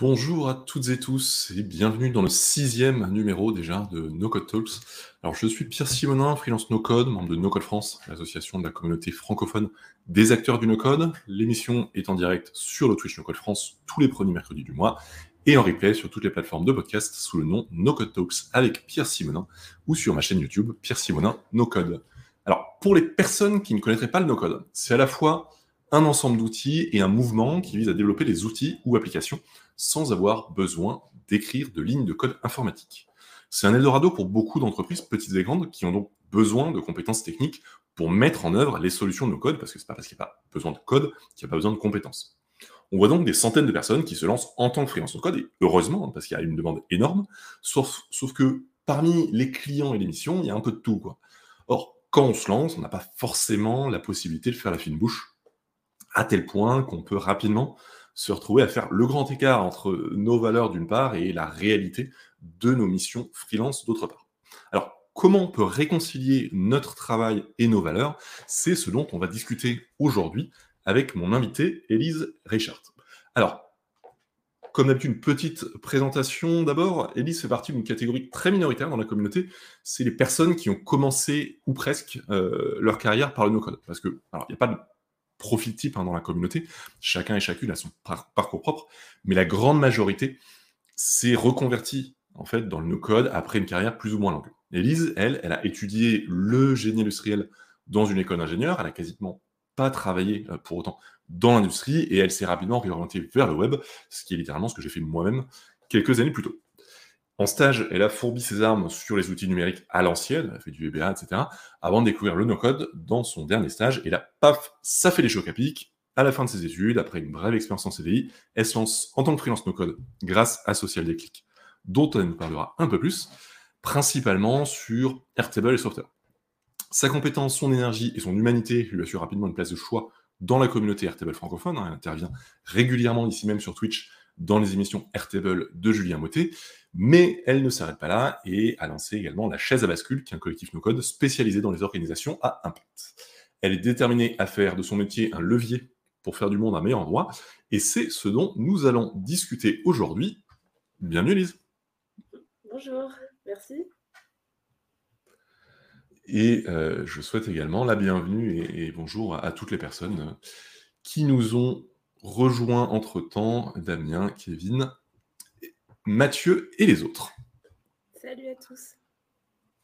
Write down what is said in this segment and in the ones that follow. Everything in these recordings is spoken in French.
Bonjour à toutes et tous et bienvenue dans le sixième numéro déjà de No Code Talks. Alors je suis Pierre Simonin, freelance No Code, membre de No Code France, l'association de la communauté francophone des acteurs du No Code. L'émission est en direct sur le Twitch No Code France tous les premiers mercredis du mois et en replay sur toutes les plateformes de podcast sous le nom No Code Talks avec Pierre Simonin ou sur ma chaîne YouTube Pierre Simonin No Code. Alors pour les personnes qui ne connaîtraient pas le No Code, c'est à la fois un ensemble d'outils et un mouvement qui vise à développer des outils ou applications sans avoir besoin d'écrire de lignes de code informatique. C'est un Eldorado pour beaucoup d'entreprises, petites et grandes, qui ont donc besoin de compétences techniques pour mettre en œuvre les solutions de nos codes, parce que c'est pas parce qu'il n'y a pas besoin de code qu'il n'y a pas besoin de compétences. On voit donc des centaines de personnes qui se lancent en tant que freelance de code, et heureusement, hein, parce qu'il y a une demande énorme, sauf, sauf que parmi les clients et les missions, il y a un peu de tout. Quoi. Or, quand on se lance, on n'a pas forcément la possibilité de faire la fine bouche, à tel point qu'on peut rapidement se retrouver à faire le grand écart entre nos valeurs d'une part et la réalité de nos missions freelance d'autre part. Alors, comment on peut réconcilier notre travail et nos valeurs? C'est ce dont on va discuter aujourd'hui avec mon invité, Élise Richard. Alors, comme d'habitude, petite présentation d'abord. Élise fait partie d'une catégorie très minoritaire dans la communauté. C'est les personnes qui ont commencé, ou presque, euh, leur carrière par le no-code. Parce que, alors, il n'y a pas de profil type hein, dans la communauté. Chacun et chacune a son parcours propre, mais la grande majorité s'est reconvertie en fait dans le no-code après une carrière plus ou moins longue. Elise, elle, elle a étudié le génie industriel dans une école d'ingénieur. Elle a quasiment pas travaillé euh, pour autant dans l'industrie et elle s'est rapidement réorientée vers le web, ce qui est littéralement ce que j'ai fait moi-même quelques années plus tôt. En stage, elle a fourbi ses armes sur les outils numériques à l'ancienne, elle a fait du VBA, etc., avant de découvrir le no-code dans son dernier stage. Et là, paf, ça fait les chocs à pic. À la fin de ses études, après une brève expérience en CDI, elle se lance en tant que freelance no-code grâce à Social Déclic, dont elle nous parlera un peu plus, principalement sur Airtable et Software. Sa compétence, son énergie et son humanité lui assurent rapidement une place de choix dans la communauté Airtable francophone. Hein. Elle intervient régulièrement ici même sur Twitch dans les émissions Airtable de Julien Motet. Mais elle ne s'arrête pas là et a lancé également la chaise à bascule, qui est un collectif no-code spécialisé dans les organisations à impact. Elle est déterminée à faire de son métier un levier pour faire du monde un meilleur endroit, et c'est ce dont nous allons discuter aujourd'hui. Bienvenue Lise. Bonjour, merci. Et euh, je souhaite également la bienvenue et, bonjour à, toutes les personnes qui nous ont rejoints entre-temps, Damien, Kevin Mathieu et les autres. Salut à tous.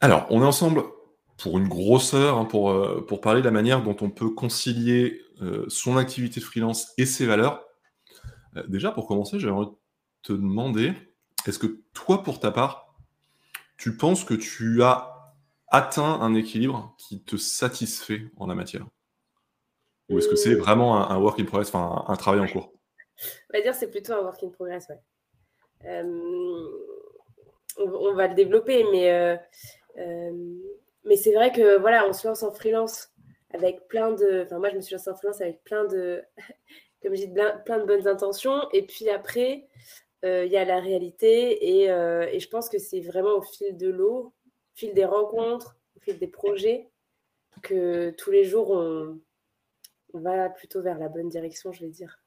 Alors, on est ensemble pour une grosseur, hein, pour, euh, pour parler de la manière dont on peut concilier euh, son activité freelance et ses valeurs. Euh, déjà, pour commencer, j'aimerais te demander, est-ce que toi, pour ta part, tu penses que tu as atteint un équilibre qui te satisfait en la matière? Ou est-ce que c'est vraiment un, work in progress, enfin un, travail en cours? On va dire c'est plutôt un work in progress, ouais. Euh, on, va le développer, mais, euh, euh, mais c'est vrai que voilà, on se lance en freelance avec plein de. Enfin, moi, je me suis lancée en freelance avec plein de, comme dis, plein, de bonnes intentions. Et puis après, il y a la réalité. Et, et je pense que c'est vraiment au fil de l'eau, au fil des rencontres, au fil des projets, que tous les jours, on va plutôt vers la bonne direction, je vais dire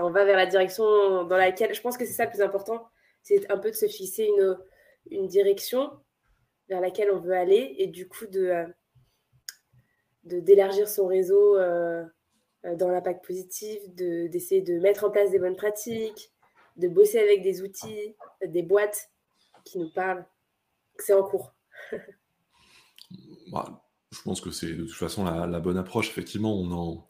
on va vers la direction dans laquelle, je pense que c'est ça le plus important, c'est un peu de se fixer une, une direction vers laquelle on veut aller et du coup de, euh, d'élargir son réseau euh, euh, dans l'impact positif, de, d'essayer de mettre en place des bonnes pratiques, de bosser avec des outils, des boîtes qui nous parlent. C'est en cours. Bah, je pense que c'est de toute façon la, la bonne approche. Effectivement, on en,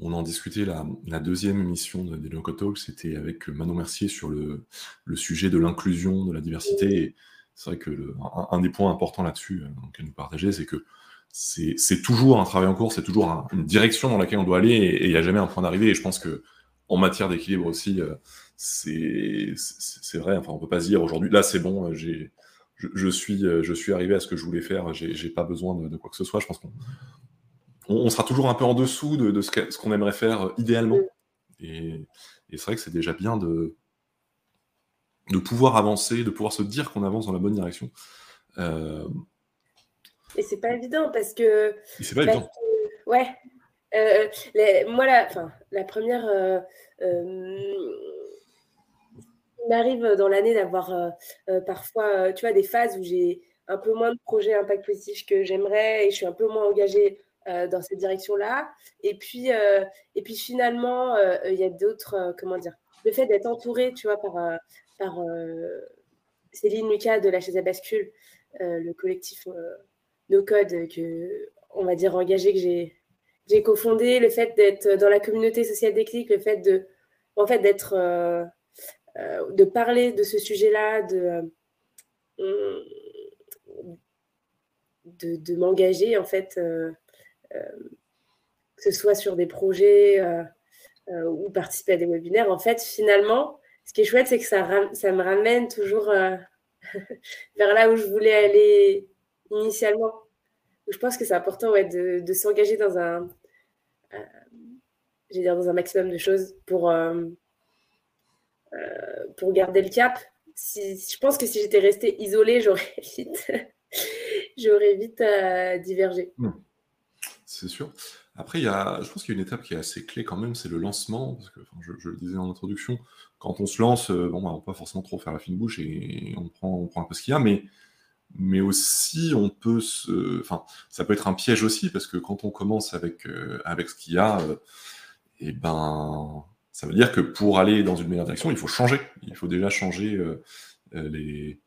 on en discutait la, deuxième émission de, des Talk, c'était avec Manon Mercier sur le, sujet de l'inclusion, de la diversité. c'est vrai que un, des points importants là-dessus euh, qu'elle nous partageait, c'est que c'est toujours un travail en cours, c'est toujours une direction dans laquelle on doit aller et il n'y a jamais un point d'arrivée. Et je pense que en matière d'équilibre aussi, euh, c'est vrai. Enfin, on peut pas se dire aujourd'hui, là c'est bon, j'ai je, suis, arrivé à ce que je voulais faire, j'ai pas besoin de, de, quoi que ce soit. Je pense qu'on on, sera toujours un peu en dessous de, ce qu'on aimerait faire euh, idéalement. Et, c'est vrai que c'est déjà bien de, de pouvoir avancer, de pouvoir se dire qu'on avance dans la bonne direction. Euh, et c'est pas évident parce que. C'est pas évident. ouais. Euh, moi, la, la première. m'arrive dans l'année d'avoir parfois, tu vois, des phases où j'ai un peu moins de projets impact positif que j'aimerais et je suis un peu moins engagée dans cette direction-là. Et puis, et puis finalement, il y a d'autres, comment dire, le fait d'être entourée, tu vois, par, par Céline Lucas de la chaise à bascule, le collectif No Code que on va dire engagé que j'ai j'ai cofondé, le fait d'être dans la communauté sociale des clics, le fait de en fait d'être de parler de ce sujet-là, de de, m'engager en fait, euh, euh, que ce soit sur des projets euh, ou participer à des webinaires. En fait, finalement, ce qui est chouette, c'est que ça, me ramène toujours vers là où je voulais aller initialement. Je pense que c'est important ouais, de, s'engager dans un, dire dans un maximum de choses pour, pour garder le cap. Je pense que si j'étais restée isolée, j'aurais vite j'aurais vite à diverger. C'est sûr. Après, il y a, je pense qu'il y a une étape qui est assez clé quand même, c'est le lancement. Parce que, je, le disais en introduction, quand on se lance, euh, bon, bah, on ne va pas forcément trop faire la fine bouche et on prend, un peu ce qu'il y a, mais, mais aussi on peut se, enfin, ça peut être un piège aussi parce que quand on commence avec euh, avec ce qu'il y a, et euh, eh ben, ça veut dire que pour aller dans une meilleure direction, il faut changer. Il faut déjà changer les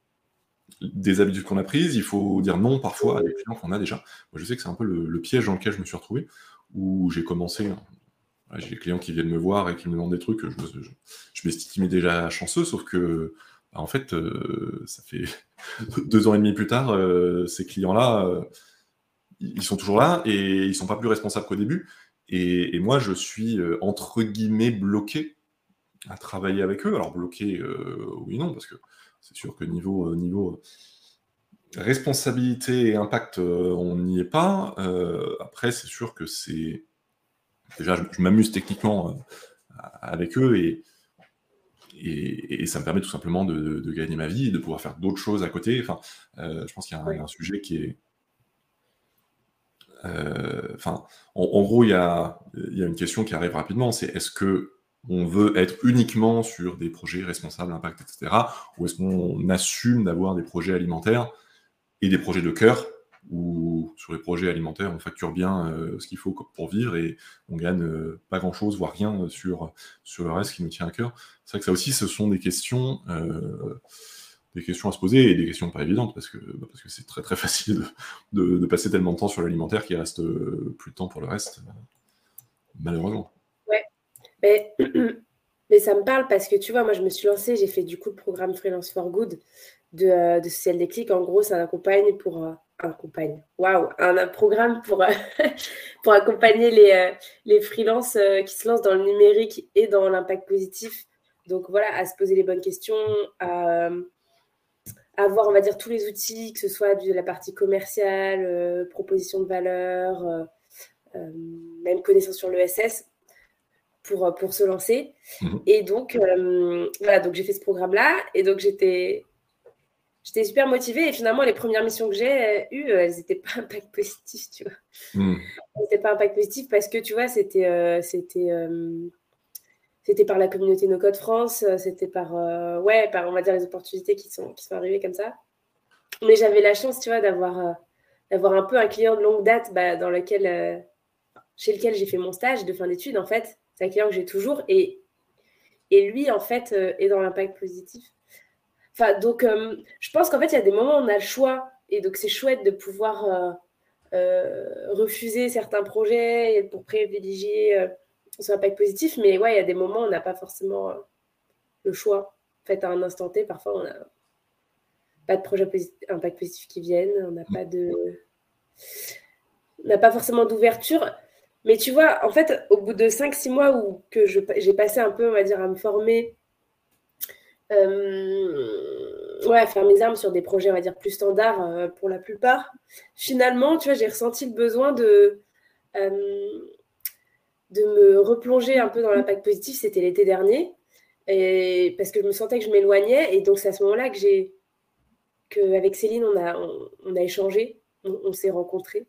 des habitudes qu'on a prises, il faut dire non parfois à des clients qu'on a déjà. Moi, je sais que c'est un peu le, piège dans lequel je me suis retrouvé, où j'ai commencé, j'ai des clients qui viennent me voir et qui me demandent des trucs, je, je, m'estimais déjà chanceux, sauf que, bah, en fait, euh, ça fait deux ans et demi plus tard, euh, ces clients-là, euh, ils sont toujours là et ils sont pas plus responsables qu'au début. Et, et, moi, je suis, entre guillemets, bloqué à travailler avec eux. Alors, bloqué, oui, non, parce que c'est sûr que niveau, euh, niveau euh, responsabilité et impact, euh, on n'y est pas. après, c'est sûr que c'est. Déjà, je, m'amuse techniquement avec eux et, et, ça me permet tout simplement de, gagner ma vie et de pouvoir faire d'autres choses à côté. Enfin, je pense qu'il y a un, sujet qui est. enfin, en, gros, il y, a, il y a une question qui arrive rapidement c'est est-ce que on veut être uniquement sur des projets responsables, impact, etc. Ou est-ce qu'on assume d'avoir des projets alimentaires et des projets de cœur, où sur les projets alimentaires, on facture bien euh, ce qu'il faut pour vivre et on gagne euh, pas grand-chose, voire rien sur, sur le reste qui nous tient à cœur. C'est vrai que ça aussi, ce sont des questions, euh, des questions à se poser et des questions pas évidentes parce que bah, c'est très très facile de, de, passer tellement de temps sur l'alimentaire qu'il reste plus de temps pour le reste, malheureusement. Mais, mais ça me parle parce que tu vois, moi, je me suis lancée, j'ai fait du coup le programme Freelance for Good de, euh, de Social Déclic. En gros, ça accompagne pour. Euh, accompagne. Waouh, un, programme pour, euh, pour accompagner les, les freelances qui se lancent dans le numérique et dans l'impact positif. Donc voilà, à se poser les bonnes questions, à, avoir, on va dire, tous les outils, que ce soit de la partie commerciale, proposition de valeur, même connaissance sur l'ESS, pour, euh, pour se lancer. Mhm. Et donc, euh, voilà, donc j'ai fait ce programme-là. Et donc, j'étais j'étais super motivée. Et finalement, les premières missions que j'ai eues, elles n'étaient pas impact positif, tu vois. Mhm. Elles n'étaient pas impact positif parce que, tu vois, c'était euh, c'était c'était par la communauté No Code France, c'était par, ouais, par, on va dire, les opportunités qui sont, qui sont arrivées comme ça. Mais j'avais la chance, tu vois, d'avoir d'avoir un peu un client de longue date bah, dans lequel, chez lequel j'ai fait mon stage de fin d'études, en fait. C'est un client que j'ai toujours. Et, et lui, en fait, euh, est dans l'impact positif. Enfin, donc, euh, je pense qu'en fait, il y a des moments où on a le choix. Et donc, c'est chouette de pouvoir euh, refuser certains projets pour privilégier son impact positif. Mais ouais, il y a des moments où on n'a pas forcément le choix. En fait, à un instant T, parfois, on n'a pas de projet impact positif qui viennent. On n'a pas de. On n'a pas forcément d'ouverture. Mais tu vois, en fait, au bout de 5-6 mois où que j'ai passé un peu, on va dire, à me former, euh, ouais, à faire mes armes sur des projets, on va dire, plus standards euh, pour la plupart, finalement, tu vois, j'ai ressenti le besoin de, euh, de me replonger un peu dans l'impact positif. C'était l'été dernier. Et parce que je me sentais que je m'éloignais. Et donc, c'est à ce moment-là que j'ai. qu'avec Céline, on a, on, a échangé, on s'est rencontrés.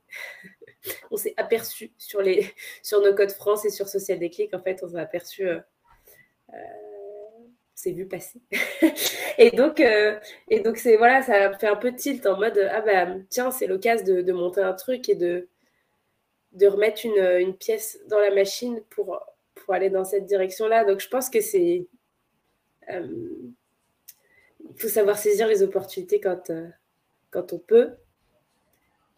On s'est aperçu sur, les, sur nos codes France et sur Social Déclic, en fait, on s'est aperçu. Euh, euh, s'est vu passer. et donc, euh, et donc c'est voilà, ça fait un peu tilt en mode ah bah tiens, c'est l'occasion de, de, monter un truc et de, de remettre une, une, pièce dans la machine pour, pour aller dans cette direction-là. Donc je pense que c'est euh, il faut savoir saisir les opportunités quand, euh, quand on peut.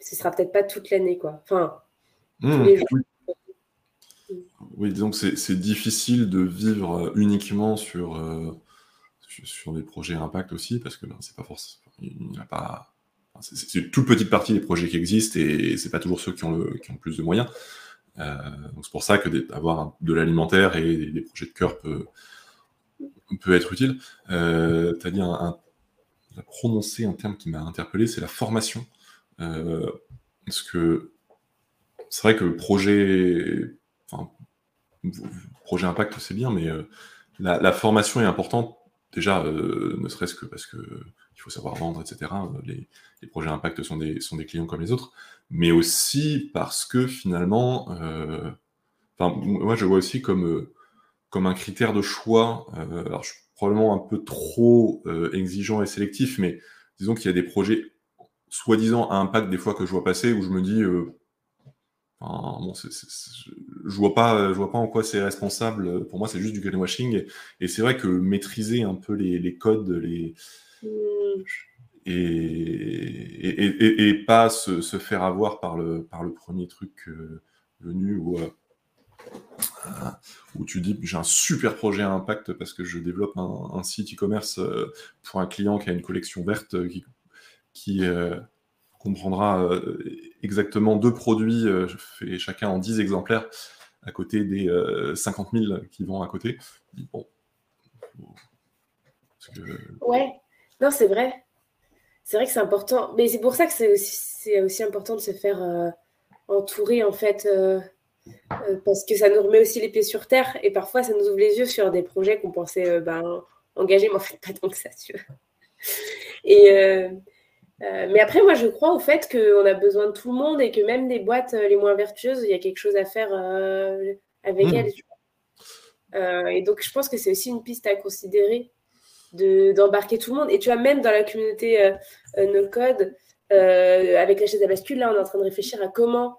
Ce sera peut-être pas toute l'année, quoi. Enfin, tous mmh. les jours. Oui, disons que c'est difficile de vivre euh, uniquement sur, euh, sur des projets impact aussi, parce que ben, c'est pas forcément. Il n'y a pas. C'est une toute petite partie des projets qui existent et c'est pas toujours ceux qui ont le, qui ont plus de moyens. Euh, donc c'est pour ça que d'avoir de l'alimentaire et des, projets de cœur peut, peut être utile. Euh, tu as dit un, un prononcé un terme qui m'a interpellé, c'est la formation. Euh, parce que c'est vrai que projet, projet impact, c'est bien, mais euh, la, formation est importante, déjà, euh, ne serait-ce que parce que il faut savoir vendre, etc. Les, projets impact sont des, clients comme les autres, mais aussi parce que finalement, moi je vois aussi comme, comme un critère de choix, alors je suis probablement un peu trop exigeant et sélectif, mais disons qu'il y a des projets soi-disant à impact des fois que je vois passer où je me dis bon, je vois pas, je vois pas en quoi c'est responsable. Pour moi, c'est juste du greenwashing. Et, c'est vrai que maîtriser un peu les, codes, les mm. et, et, pas se, faire avoir par le, par le premier truc euh, venu où, euh, où tu dis j'ai un super projet à impact parce que je développe un, site e-commerce euh, pour un client qui a une collection verte qui, qui comprendra euh, exactement deux produits euh, chacun en 10 exemplaires à côté des 50 euh, 000 qui vont à côté. Bon. Ouais, non, c'est vrai. C'est vrai que c'est important. Mais c'est pour ça que c'est aussi, important de se faire entourer, en fait, parce que ça nous remet aussi les pieds sur terre et parfois ça nous ouvre les yeux sur des projets qu'on pensait ben, engagés, mais en fait, pas tant que ça, tu Et, euh, mais après, moi, je crois au fait qu'on a besoin de tout le monde et que même des boîtes euh, les moins vertueuses, il y a quelque chose à faire euh, avec mmh. elles. et donc, je pense que c'est aussi une piste à considérer d'embarquer tout le monde. Et tu vois, même dans la communauté No Code, avec la chaise à bascule, là, on est en train de réfléchir à comment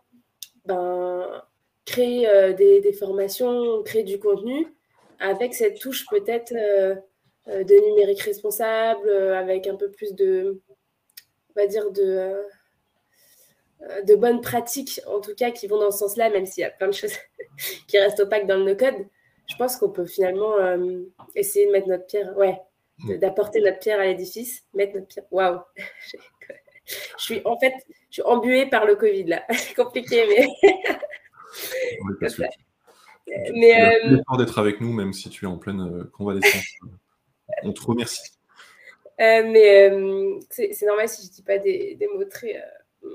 ben, créer des, des, formations, créer du contenu avec cette touche peut-être de numérique responsable, avec un peu plus de va dire, de, euh, de bonnes pratiques, en tout cas, qui vont dans ce sens-là, même s'il y a plein de choses qui restent opaques dans le no-code, je pense qu'on peut finalement euh, essayer de mettre notre pierre, ouais, mm. d'apporter notre pierre à l'édifice, mettre notre pierre. Waouh! je suis en fait, je suis embuée par le Covid là. C'est compliqué, mais. mais euh... d'être avec nous, même si tu es en pleine convalescence. On te remercie. Euh, mais euh, c'est normal si je ne dis pas des, des mots très, euh,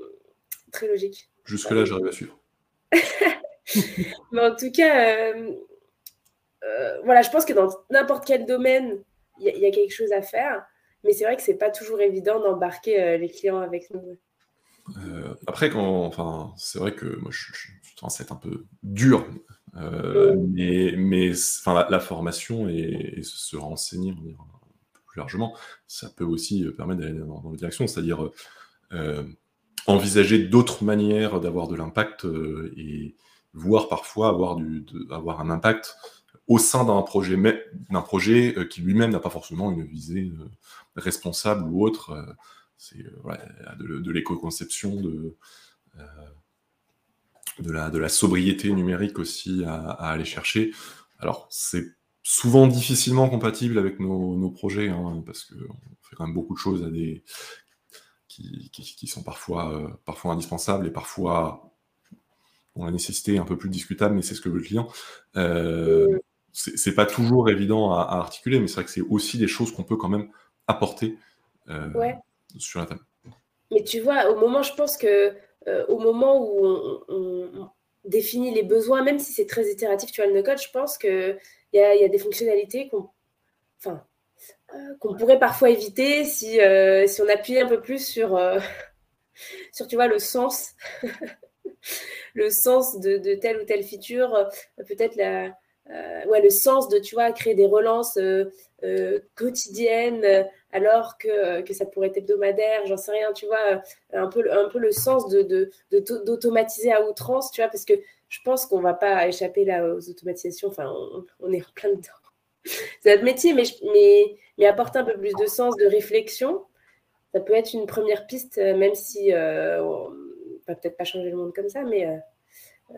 très logiques. Jusque-là, j'arrive à suivre. mais en tout cas, voilà, je pense que dans n'importe quel domaine, il y, a quelque chose à faire. Mais c'est vrai que c'est pas toujours évident d'embarquer les clients avec nous. après, quand, enfin, c'est vrai que moi, je, je, je un peu dur, mais, mais enfin, la, la, formation et, et, se renseigner, on dirait, largement, ça peut aussi euh, permettre d'aller dans, dans direction, c'est-à-dire euh, euh, envisager d'autres manières d'avoir de l'impact et voir parfois avoir, du, avoir un impact au sein d'un projet, d'un projet qui lui-même n'a pas forcément une visée responsable ou autre. c'est de, l'éco-conception, de, de, la, de la sobriété numérique aussi à, à aller chercher. Alors, c'est souvent difficilement compatible avec nos, projets, hein, parce qu'on fait quand même beaucoup de choses à des... qui, qui, sont parfois, euh, parfois indispensables et parfois ont la nécessité un peu plus discutable, mais c'est ce que veut le client. Euh, c'est pas toujours évident à, articuler, mais c'est vrai que c'est aussi des choses qu'on peut quand même apporter euh, sur la table. Mais tu vois, au moment, je pense que euh, au moment où on, définit les besoins, même si c'est très itératif, tu vois, le no-code, je pense que il y a, des fonctionnalités qu'on enfin, euh, qu'on pourrait parfois éviter si, euh, si on appuyait un peu plus sur, euh, sur tu vois, le sens, le sens de, de, telle ou telle feature, peut-être la, ouais, le sens de, tu vois, créer des relances quotidiennes alors que, que, ça pourrait être hebdomadaire, j'en sais rien, tu vois, un peu, un peu le sens de, d'automatiser à outrance, tu vois, parce que je pense qu'on va pas échapper là aux automatisations, enfin, on, est en plein dedans. C'est notre métier, mais, mais, mais apporter un peu plus de sens, de réflexion, ça peut être une première piste, même si euh, on va peut-être pas changer le monde comme ça, mais, euh,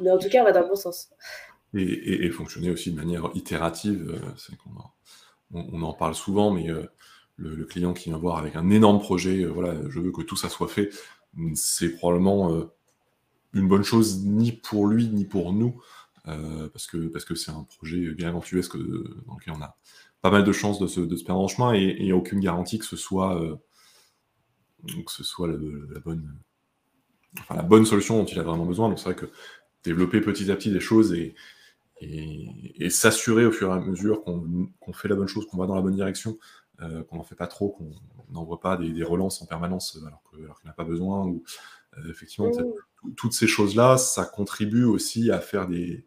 mais en tout cas, on va dans le bon sens. Et, fonctionner aussi de manière itérative, c'est qu'on on, en parle souvent, mais euh, le, client qui vient voir avec un énorme projet, euh, voilà, je veux que tout ça soit fait, c'est probablement euh, une bonne chose ni pour lui ni pour nous, parce que parce que c'est un projet bien aventuresque dans lequel on a pas mal de chances de se, de se perdre en chemin et a aucune garantie que ce soit, que ce soit la, bonne, enfin, la bonne solution dont il a vraiment besoin. Donc c'est vrai que développer petit à petit des choses et, et, s'assurer au fur et à mesure qu'on fait la bonne chose, qu'on va dans la bonne direction, euh, qu'on n'en fait pas trop, qu'on n'envoie pas des, relances en permanence alors qu'il alors n'a pas besoin. Ou, euh, effectivement, toutes ces choses-là, ça contribue aussi à faire des,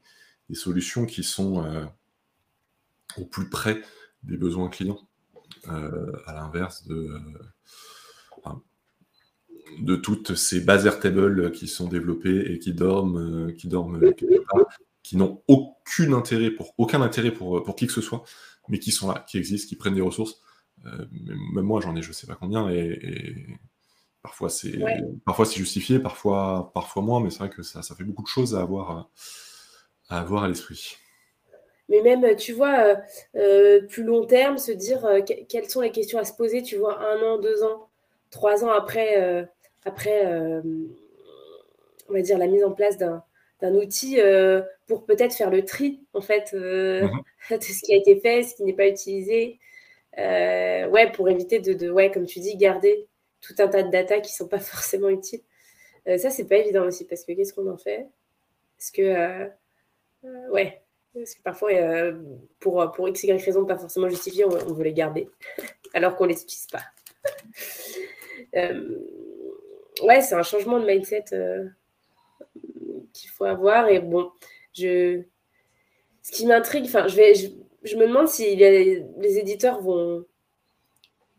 solutions qui sont euh, au plus près des besoins clients, à l'inverse de, de toutes ces base tables qui sont développées et qui dorment, qui dorment qui n'ont aucun intérêt pour aucun intérêt pour, qui que ce soit, mais qui sont là, qui existent, qui prennent des ressources. Euh, même moi, j'en ai je sais pas combien, et, parfois c'est parfois c'est justifié, parfois parfois moins, mais c'est vrai que ça, ça fait beaucoup de choses à avoir à, avoir à l'esprit. Mais même, tu vois, euh, euh, plus long terme, se dire quelles sont les questions à se poser, tu vois, un an, deux ans, trois ans après, après on va dire, la mise en place d'un d'un outil euh, pour peut-être faire le tri, en fait, euh, mhm. de ce qui a été fait, ce qui n'est pas utilisé. Euh, ouais, pour éviter de, ouais, comme tu dis, garder tout un tas de data qui ne sont pas forcément utiles. ça, c'est pas évident aussi, parce que qu'est-ce qu'on en fait? Parce que, ouais, parce que parfois, pour, pour x, y raison pas forcément justifiée, on, veut les garder, alors qu'on ne les utilise pas. ouais, c'est un changement de mindset qu'il faut avoir. Et bon, je... ce qui m'intrigue, enfin, je, vais, je, me demande si les éditeurs vont,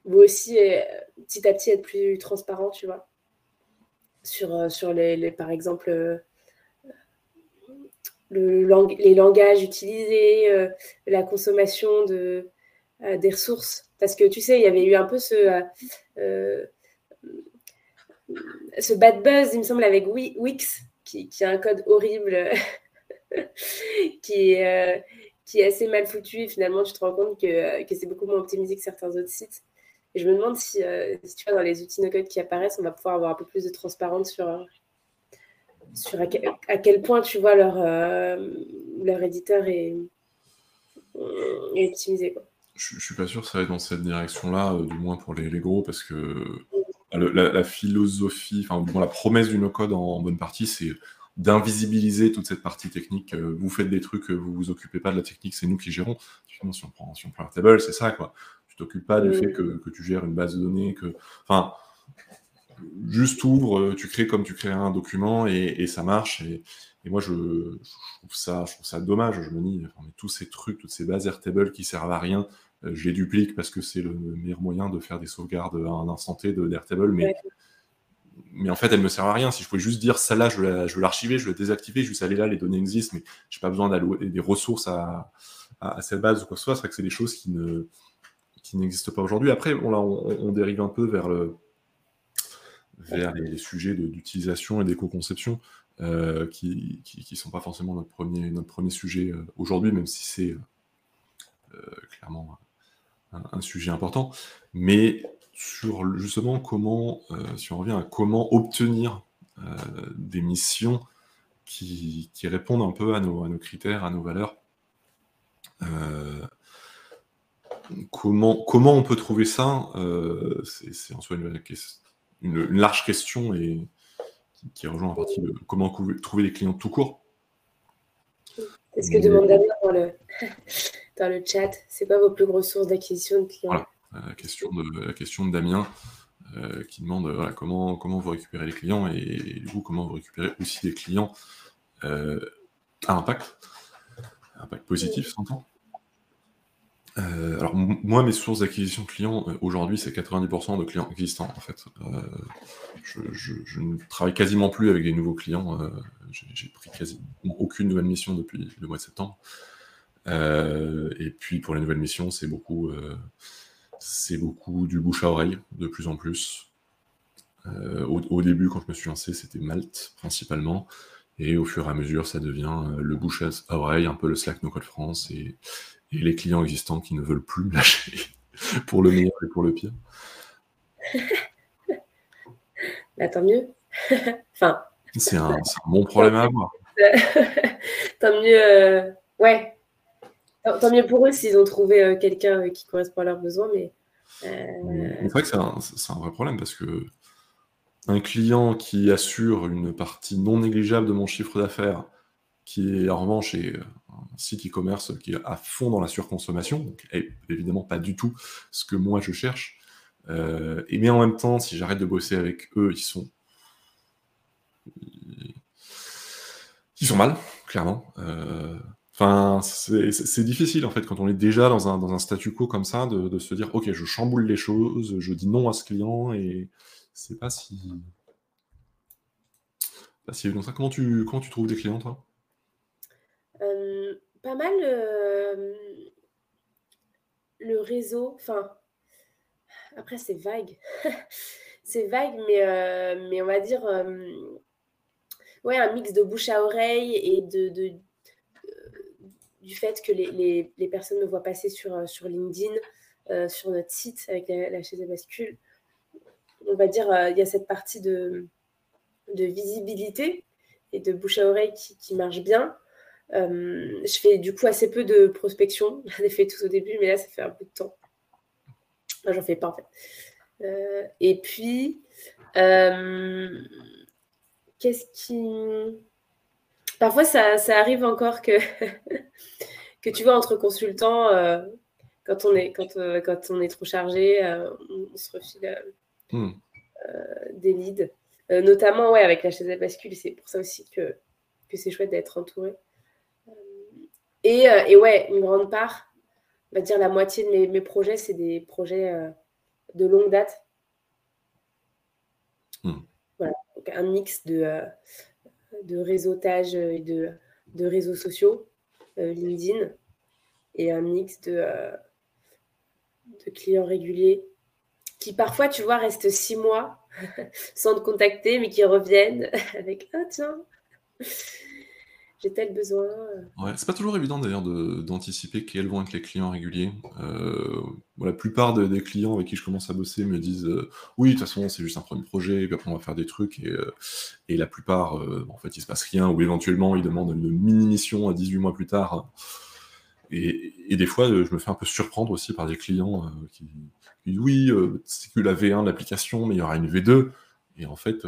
vont aussi euh, petit à petit être plus transparents, tu vois, sur, euh, sur les, par exemple, euh, le les langages utilisés, la consommation de, des ressources. Parce que tu sais, il y avait eu un peu ce, ce bad buzz, il me semble, avec Wix, qui, a un code horrible, qui, est, qui est assez mal foutu. Et finalement, tu te rends compte que, que c'est beaucoup moins optimisé que certains autres sites. Et je me demande si, euh, si tu vois, dans les outils no-code qui apparaissent, on va pouvoir avoir un peu plus de transparence sur, à, quel, point, tu vois, leur, euh, leur éditeur est, optimisé. Quoi. Je, ne suis pas sûr que ça va être dans cette direction-là, du moins pour les, les, gros, parce que la, philosophie, enfin, la promesse du no-code en, bonne partie, c'est d'invisibiliser toute cette partie technique. Euh, vous faites des trucs, vous vous occupez pas de la technique, c'est nous qui gérons. Si on prend, si on prend c'est ça, quoi. Tu t'occupes pas du fait que, tu gères une base de données, que, enfin, juste ouvre, euh, tu crées comme tu crées un document et, ça marche. Et, moi, je, trouve ça, je trouve ça dommage. Je me dis, tous ces trucs, toutes ces bases Airtable qui servent à rien, euh, je les duplique parce que c'est le meilleur moyen de faire des sauvegardes à un instant T d'Airtable, mais, mais en fait, elles ne me servent à rien. Si je pouvais juste dire, celle-là, je veux l'archiver, je veux la désactiver, juste aller là, les données existent, mais je n'ai pas besoin d'allouer des ressources à, à, cette base ou quoi que ce soit. C'est vrai que c'est des choses qui ne qui n'existent pas aujourd'hui. Après, on, on, dérive un peu vers, vers les, sujets d'utilisation et d'éco-conception euh, qui ne sont pas forcément notre premier, notre premier sujet euh, aujourd'hui, même si c'est clairement un, sujet important, mais sur justement comment, euh, si on revient à comment obtenir euh, des missions qui, répondent un peu à nos, critères, à nos valeurs. Euh, comment, comment on peut trouver ça C'est en soi une, large question et qui, rejoint en partie comment trouver des clients tout court. C'est ce que demande Damien dans le, dans le chat. C'est quoi vos plus grosses sources d'acquisition de clients? La, question de, la question de Damien euh, qui demande voilà, comment, comment vous récupérez les clients et, vous, comment vous récupérez aussi des clients euh, à impact. impact positif, s'entend? Euh, alors moi, mes sources d'acquisition clients euh, aujourd'hui, c'est 90% de clients existants en fait. Euh, je, ne travaille quasiment plus avec des nouveaux clients. J'ai pris quasiment aucune nouvelle mission depuis le mois de septembre. et puis pour les nouvelles missions, c'est beaucoup, c'est beaucoup du bouche à oreille de plus en plus. Au, début, quand je me suis lancé, c'était Malte principalement. Et au fur et à mesure, ça devient le bouche à oreille, un peu le Slack No Code France et, et les clients existants qui ne veulent plus lâcher pour le meilleur et pour le pire. Bah, tant mieux. enfin. C'est un, bon problème à avoir. tant mieux. Euh, ouais. Tant, mieux pour eux s'ils ont trouvé euh, quelqu'un euh, qui correspond à leurs besoins, mais. C'est vrai que c'est un, un, vrai problème parce que un client qui assure une partie non négligeable de mon chiffre d'affaires, qui en revanche est un site e-commerce qui est à fond dans la surconsommation, donc évidemment pas du tout ce que moi je cherche. Euh, et mais en même temps, si j'arrête de bosser avec eux, ils sont ils sont mal, clairement. Euh, c'est difficile en fait quand on est déjà dans un, statu quo comme ça de, se dire ok, je chamboule les choses, je dis non à ce client et c'est pas si pas si évident. Comment tu comment tu trouves des clients toi? Euh, pas mal euh, le réseau, enfin, après c'est vague, c'est vague, mais, euh, mais on va dire, ouais, un mix de bouche à oreille et de, du fait que les, personnes me voient passer sur, sur LinkedIn, sur notre site avec la, chaise à bascule. On va dire, il y a cette partie de, de visibilité et de bouche à oreille qui, qui marche bien. Euh, je fais du coup assez peu de prospection. J'en ai fait tout au début, mais là, ça fait un peu de temps. J'en fais pas en fait. Euh, et puis, euh, qu'est-ce qui. Parfois, ça, ça, arrive encore que, que tu vois, entre consultants, quand, on est, quand, quand on est trop chargé, on, se refile hmm. des leads. notamment, ouais, avec la chaise à bascule, c'est pour ça aussi que, que c'est chouette d'être entouré. Euh, et, ouais, une grande part, on va dire la moitié de mes, projets, c'est des projets euh, de longue date. Hmm. Voilà, donc un mix de, euh, de réseautage et de, de réseaux sociaux, LinkedIn, et un mix de, de clients réguliers qui parfois, tu vois, restent six mois sans te contacter, mais qui reviennent avec Ah, tiens, j'ai tel besoin. Ouais, c'est pas toujours évident d'ailleurs d'anticiper quels vont être les clients réguliers. Euh, la plupart des clients avec qui je commence à bosser me disent euh, oui, de toute façon, c'est juste un premier projet, et puis après on va faire des trucs, et, euh, et la plupart, en fait, il se passe rien, ou éventuellement ils demandent une mini-mission à 18 mois plus tard. Et, et, des fois, je me fais un peu surprendre aussi par des clients qui, disent oui, c'est que la V1 de l'application, mais il y aura une V2. Et en fait,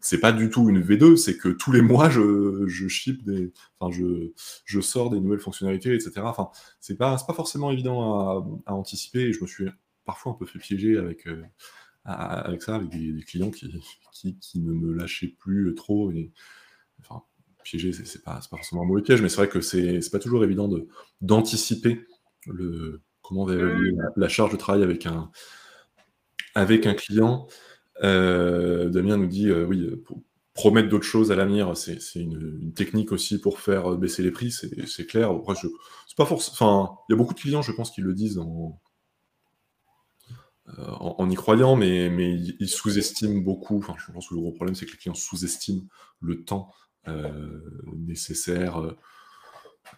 c'est pas du tout une V2, c'est que tous les mois, je, je ship des, enfin, je, je sors des nouvelles fonctionnalités, etc. Enfin, c'est pas, pas forcément évident à, anticiper. Et je me suis parfois un peu fait piéger avec, euh, avec ça, avec des, clients qui, qui, qui, ne me lâchaient plus trop. Et, enfin, piéger, c'est pas, pas forcément un mauvais piège, mais c'est vrai que c'est pas toujours évident d'anticiper le comment va évoluer la, la, charge de travail avec un, avec un client. Euh, Damien nous dit, euh, oui, euh, promettre d'autres choses à l'avenir, c'est une, technique aussi pour faire baisser les prix, c'est clair. Après, c'est pas forcément. Il y a beaucoup de clients, je pense, qui le disent en, en, y croyant, mais, mais ils sous-estiment beaucoup. Enfin, je pense que le gros problème, c'est que les clients sous-estiment le temps nécessaire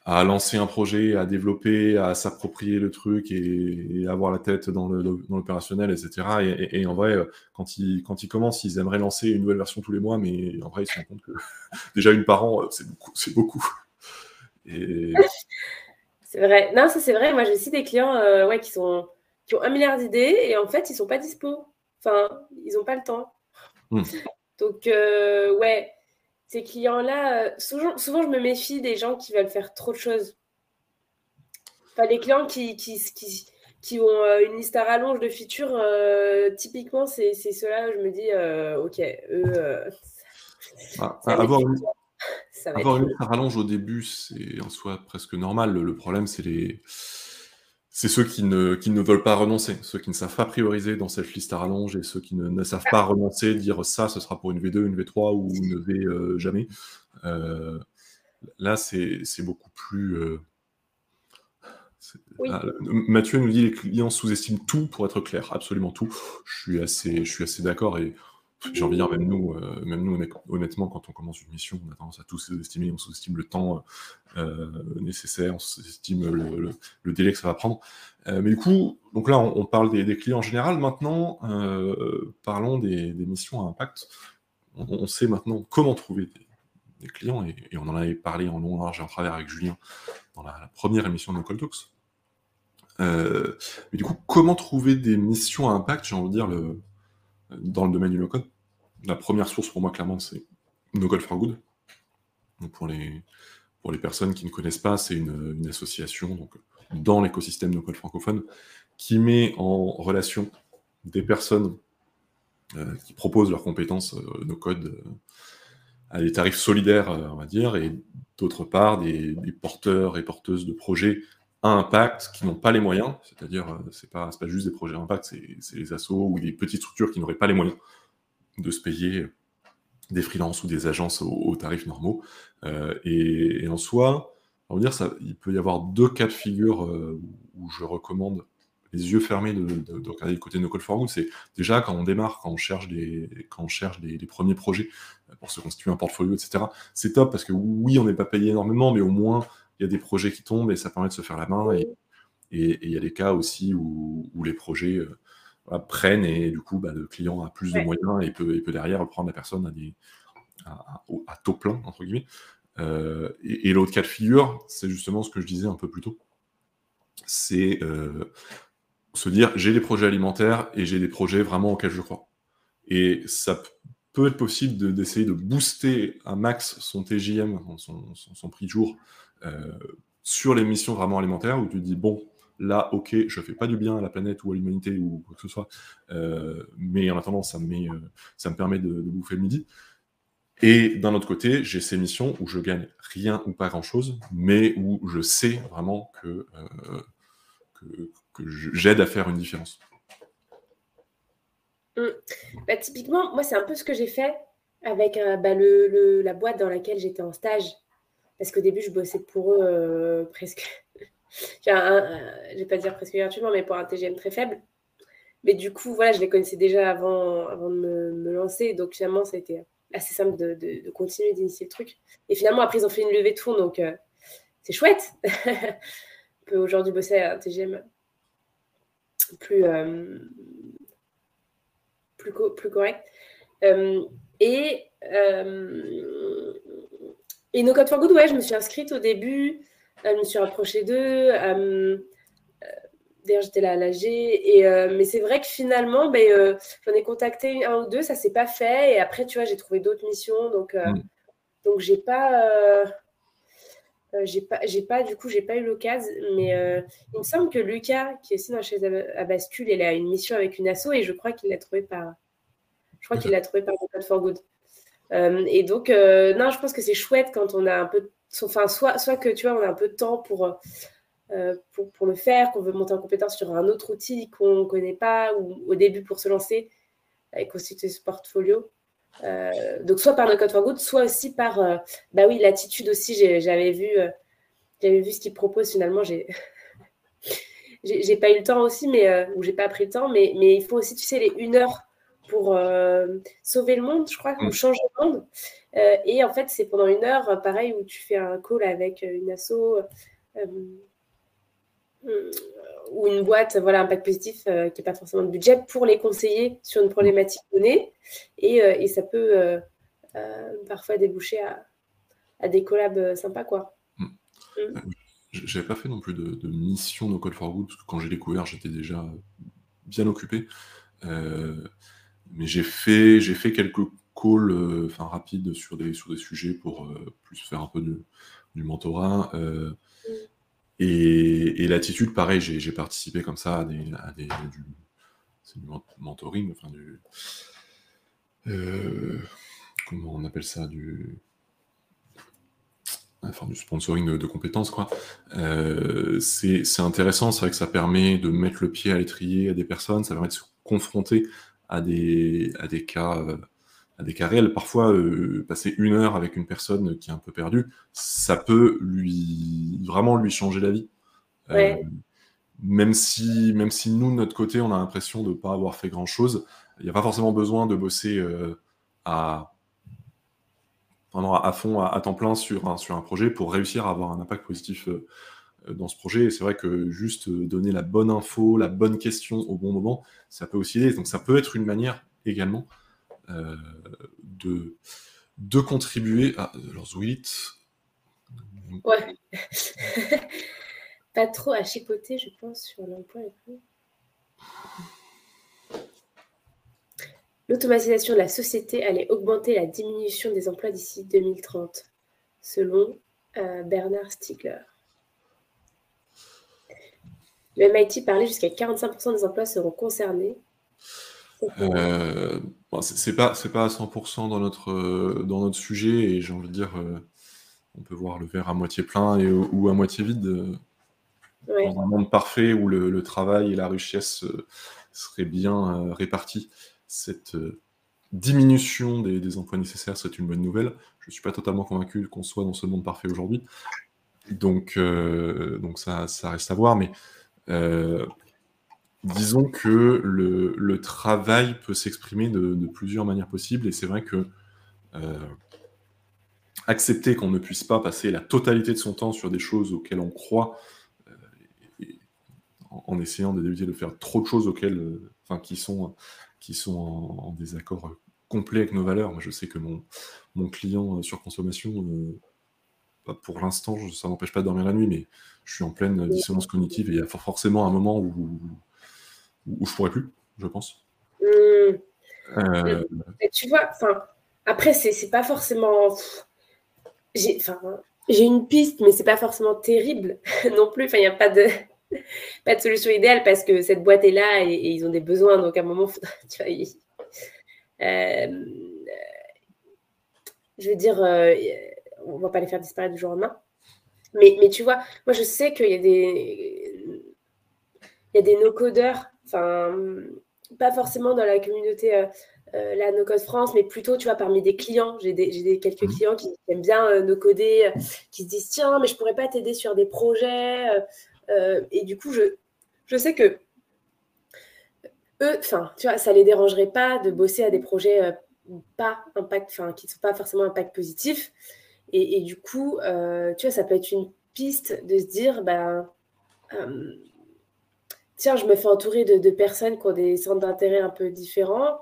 à lancer un projet, à développer, à s'approprier le truc et, avoir la tête dans l'opérationnel, etc. Et, en vrai, quand ils, quand ils commencent, ils aimeraient lancer une nouvelle version tous les mois, mais en vrai, ils se rendent compte que déjà une par an, c'est beaucoup. C'est beaucoup. C'est vrai. Non, ça c'est vrai. Moi, j'ai aussi des clients euh, ouais, qui, sont, qui ont un milliard d'idées et en fait, ils sont pas dispo. Enfin, ils n'ont pas le temps. Hmm. Donc, euh, ouais, ces clients-là, euh, souvent, souvent, je me méfie des gens qui veulent faire trop de choses. Enfin, les clients qui, qui, qui, qui ont euh, une liste à rallonge de features, euh, typiquement, c'est ceux-là où je me dis, ok, eux. Ah, avoir, une, ça va Avoir être. une liste à rallonge au début, c'est en soi presque normal. Le problème, c'est les. C'est ceux qui ne, qui ne veulent pas renoncer, ceux qui ne savent pas prioriser dans cette liste à rallonge et ceux qui ne, ne savent pas renoncer, dire ça, ce sera pour une V2, une V3 ou une V euh, jamais. Euh, là, c'est beaucoup plus. euh, Oui. ah, Mathieu nous dit les clients sous-estiment tout pour être clair, absolument tout. Je suis assez, je suis assez d'accord et j'ai envie de dire, même nous, euh, même nous, honnêt- honnêtement, quand on commence une mission, on a tendance à tout sous-estimer, on sous-estime le temps euh, nécessaire, on sous-estime le, délai que ça va prendre. Euh, mais du coup, donc là, on, parle des, clients en général. Maintenant, euh, parlons des, missions à impact. On, sait maintenant comment trouver des, clients et, on en avait parlé en long, large et en travers avec Julien dans la, première émission de No Call Talks. Euh, mais du coup, comment trouver des missions à impact, j'ai envie de dire, le, dans le domaine du no-code La première source pour moi, clairement, c'est No Code for Good. Donc pour, les, pour les personnes qui ne connaissent pas, c'est une, une association donc, dans l'écosystème no-code francophone qui met en relation des personnes euh, qui proposent leurs compétences euh, no-code euh, à des tarifs solidaires, euh, on va dire, et d'autre part, des porteurs et porteuses de projets à impact qui n'ont pas les moyens, c'est-à-dire, euh, c'est pas, pas juste des projets à impact, c'est les assos ou des petites structures qui n'auraient pas les moyens de se payer des freelances ou des agences aux, aux tarifs normaux. Euh, et, en soi, on va dire, ça, il peut y avoir deux cas de figure euh, où, je recommande les yeux fermés de, de- de regarder le côté No Call for. C'est déjà quand on démarre, quand on cherche des, quand on cherche des, des premiers projets euh, pour se constituer un portfolio, etc. C'est top parce que oui, on n'est pas payé énormément, mais au moins il y a des projets qui tombent et ça permet de se faire la main. Et il y a des cas aussi où, où les projets euh, voilà, prennent et du coup, bah, le client a plus de moyens et peut, et peut derrière reprendre la personne à, des, à, à- au- à taux plein, entre guillemets. Euh, et et l'autre cas de figure, c'est justement ce que je disais un peu plus tôt. C'est euh, se dire, j'ai des projets alimentaires et j'ai des projets vraiment auxquels je crois. Et ça peut être possible de- d'essayer de booster un max son TJM, son, son, son prix de jour, sur les missions vraiment alimentaires, où tu dis, bon, là, ok, je fais pas du bien à la planète ou à l'humanité ou quoi que ce soit, euh, mais en attendant, ça me, euh, ça me permet de, bouffer le midi. Et d'un autre côté, j'ai ces missions où je gagne rien ou pas grand-chose, mais où je sais vraiment que, euh, que, j'aide à faire une différence. Bah, typiquement, moi, c'est un peu ce que j'ai fait avec euh, bah, le- la boîte dans laquelle j'étais en stage. Parce qu'au début, je bossais pour eux euh, presque. Je vais pas dire presque gratuitement, mais pour un TGM très faible. Mais du coup, voilà, je les connaissais déjà avant, de me, lancer. Donc finalement, ça a été assez simple de, continuer d'initier le truc. Et finalement, après, ils ont fait une levée de fonds. Donc euh, c'est chouette. On peut aujourd'hui bosser à un TGM plus, euh, plus, co- plus correct. Et, et No Code for Good, ouais, je me suis inscrite au début, euh, je me suis rapprochée d'eux. euh, euh, D'ailleurs, j'étais là à l'AG. Et, euh, mais c'est vrai que finalement, ben, euh, j'en ai contacté un ou deux, ça s'est pas fait. Et après, tu vois, j'ai trouvé d'autres missions. Donc, euh, Mm. donc j'ai pas. j'ai pas, j'ai pas, du coup, j'ai pas eu l'occasion, mais il me semble que Lucas, qui est aussi dans la chaise à, à bascule, il a une mission avec une asso et je crois qu'il l'a trouvé par, je crois qu'il l'a trouvé par Code for Good. Euh, et donc, euh, non, je pense que c'est chouette quand on a un peu, enfin, soit, soit que tu vois, on a un peu de temps pour, euh, pour, le faire, qu'on veut monter en compétence sur un autre outil qu'on ne connaît pas, ou au début pour se lancer et constituer ce portfolio. Donc, soit par No Code for Good, soit aussi par, bah oui, l'attitude aussi, j'avais vu, vu ce qu'ils proposent finalement, j'ai. J'ai pas eu le temps aussi, mais ou j'ai pas pris le temps, mais, mais il faut aussi, tu sais, les une heure pour euh, sauver le monde, je crois, ou Mm. changer le monde. Euh, et en fait, c'est pendant une heure, euh, pareil, où tu fais un call avec une asso euh, ou une boîte, voilà, impact positif qui n'a pas forcément de budget pour les conseiller sur une problématique donnée. Et, et ça peut parfois déboucher à, à des collabs sympas, quoi. J- J'avais pas fait non plus de, de mission No Code for Good, parce que quand j'ai découvert, j'étais déjà bien occupé. Euh, mais j'ai fait, j'ai fait quelques calls euh, enfin, rapides sur des, sur des sujets pour euh, plus faire un peu de, du mentorat. euh, et et l'attitude, pareil, j'ai participé comme ça à des, du, mentoring, enfin du, comment on appelle ça, du, enfin du sponsoring de, compétences, quoi. Euh, c'est intéressant, c'est vrai que ça permet de mettre le pied à l'étrier à des personnes, ça permet de se confronter à des, à des cas. Euh, à des cas réels. Parfois, euh, passer une heure avec une personne qui est un peu perdue, ça peut lui vraiment lui changer la vie. même si, même si nous, de notre côté, on a l'impression de ne pas avoir fait grand-chose, il n'y a pas forcément besoin de bosser à à fond, à, temps plein sur un, sur un projet pour réussir à avoir un impact positif euh, euh, dans ce projet. Et c'est vrai que juste euh, donner la bonne info, la bonne question au bon moment, ça peut aussi aider. Donc ça peut être une manière également de, de contribuer à leur Zwit. Ouais. Pas trop à chipoter, je pense, sur l'emploi et. L'automatisation de la société allait augmenter la diminution des emplois d'ici 2030, selon euh, Bernard Stiegler. Le MIT parlait jusqu'à 45% des emplois seront concernés. Euh, c'est pas c'est pas à 100% dans notre dans notre sujet et j'ai envie de dire euh, on peut voir le verre à moitié plein et, ou à moitié vide dans un monde parfait où le, le travail et la richesse seraient bien répartis cette euh, diminution des, emplois nécessaires serait une bonne nouvelle. Je ne suis pas totalement convaincu qu'on soit dans ce monde parfait aujourd'hui. Donc, euh, donc ça, ça, reste à voir, mais euh, disons que le, travail peut s'exprimer de, plusieurs manières possibles, et c'est vrai que accepter qu'on ne puisse pas passer la totalité de son temps sur des choses auxquelles on croit, en, essayant d'éviter de faire trop de choses auxquelles, qui sont qui sont en, désaccord euh, complet avec nos valeurs. Je sais que mon, mon client euh, sur consommation, euh, pour l'instant, ça n'empêche pas de dormir la nuit, mais je suis en pleine dissonance cognitive et il y a forcément un moment où, où, je pourrais plus, je pense. Mmh. Tu vois, après, c'est pas forcément. J'ai une piste, mais c'est pas forcément terrible non plus. Il n'y a pas de pas de solution idéale parce que cette boîte est là et, ils ont des besoins. Donc, à un moment, tu vois, euh, je veux dire, euh, on va pas les faire disparaître du jour au lendemain. Mais, mais tu vois, moi, je sais qu'il y a des, il y a des no-codeurs, enfin, pas forcément dans la communauté. Euh, la No Code France, mais plutôt, tu vois, parmi des clients. J'ai des, quelques mmh. clients qui aiment bien no coder, qui se disent tiens, mais je pourrais pas t'aider sur des projets. Euh, et du coup, je, je sais que eux, enfin, tu vois, ça les dérangerait pas de bosser à des projets euh, pas impact, enfin, qui ne sont pas forcément impact positif. Et, du coup, euh, tu vois, ça peut être une piste de se dire, ben, tiens, je me fais entourer de, personnes qui ont des centres d'intérêt un peu différents,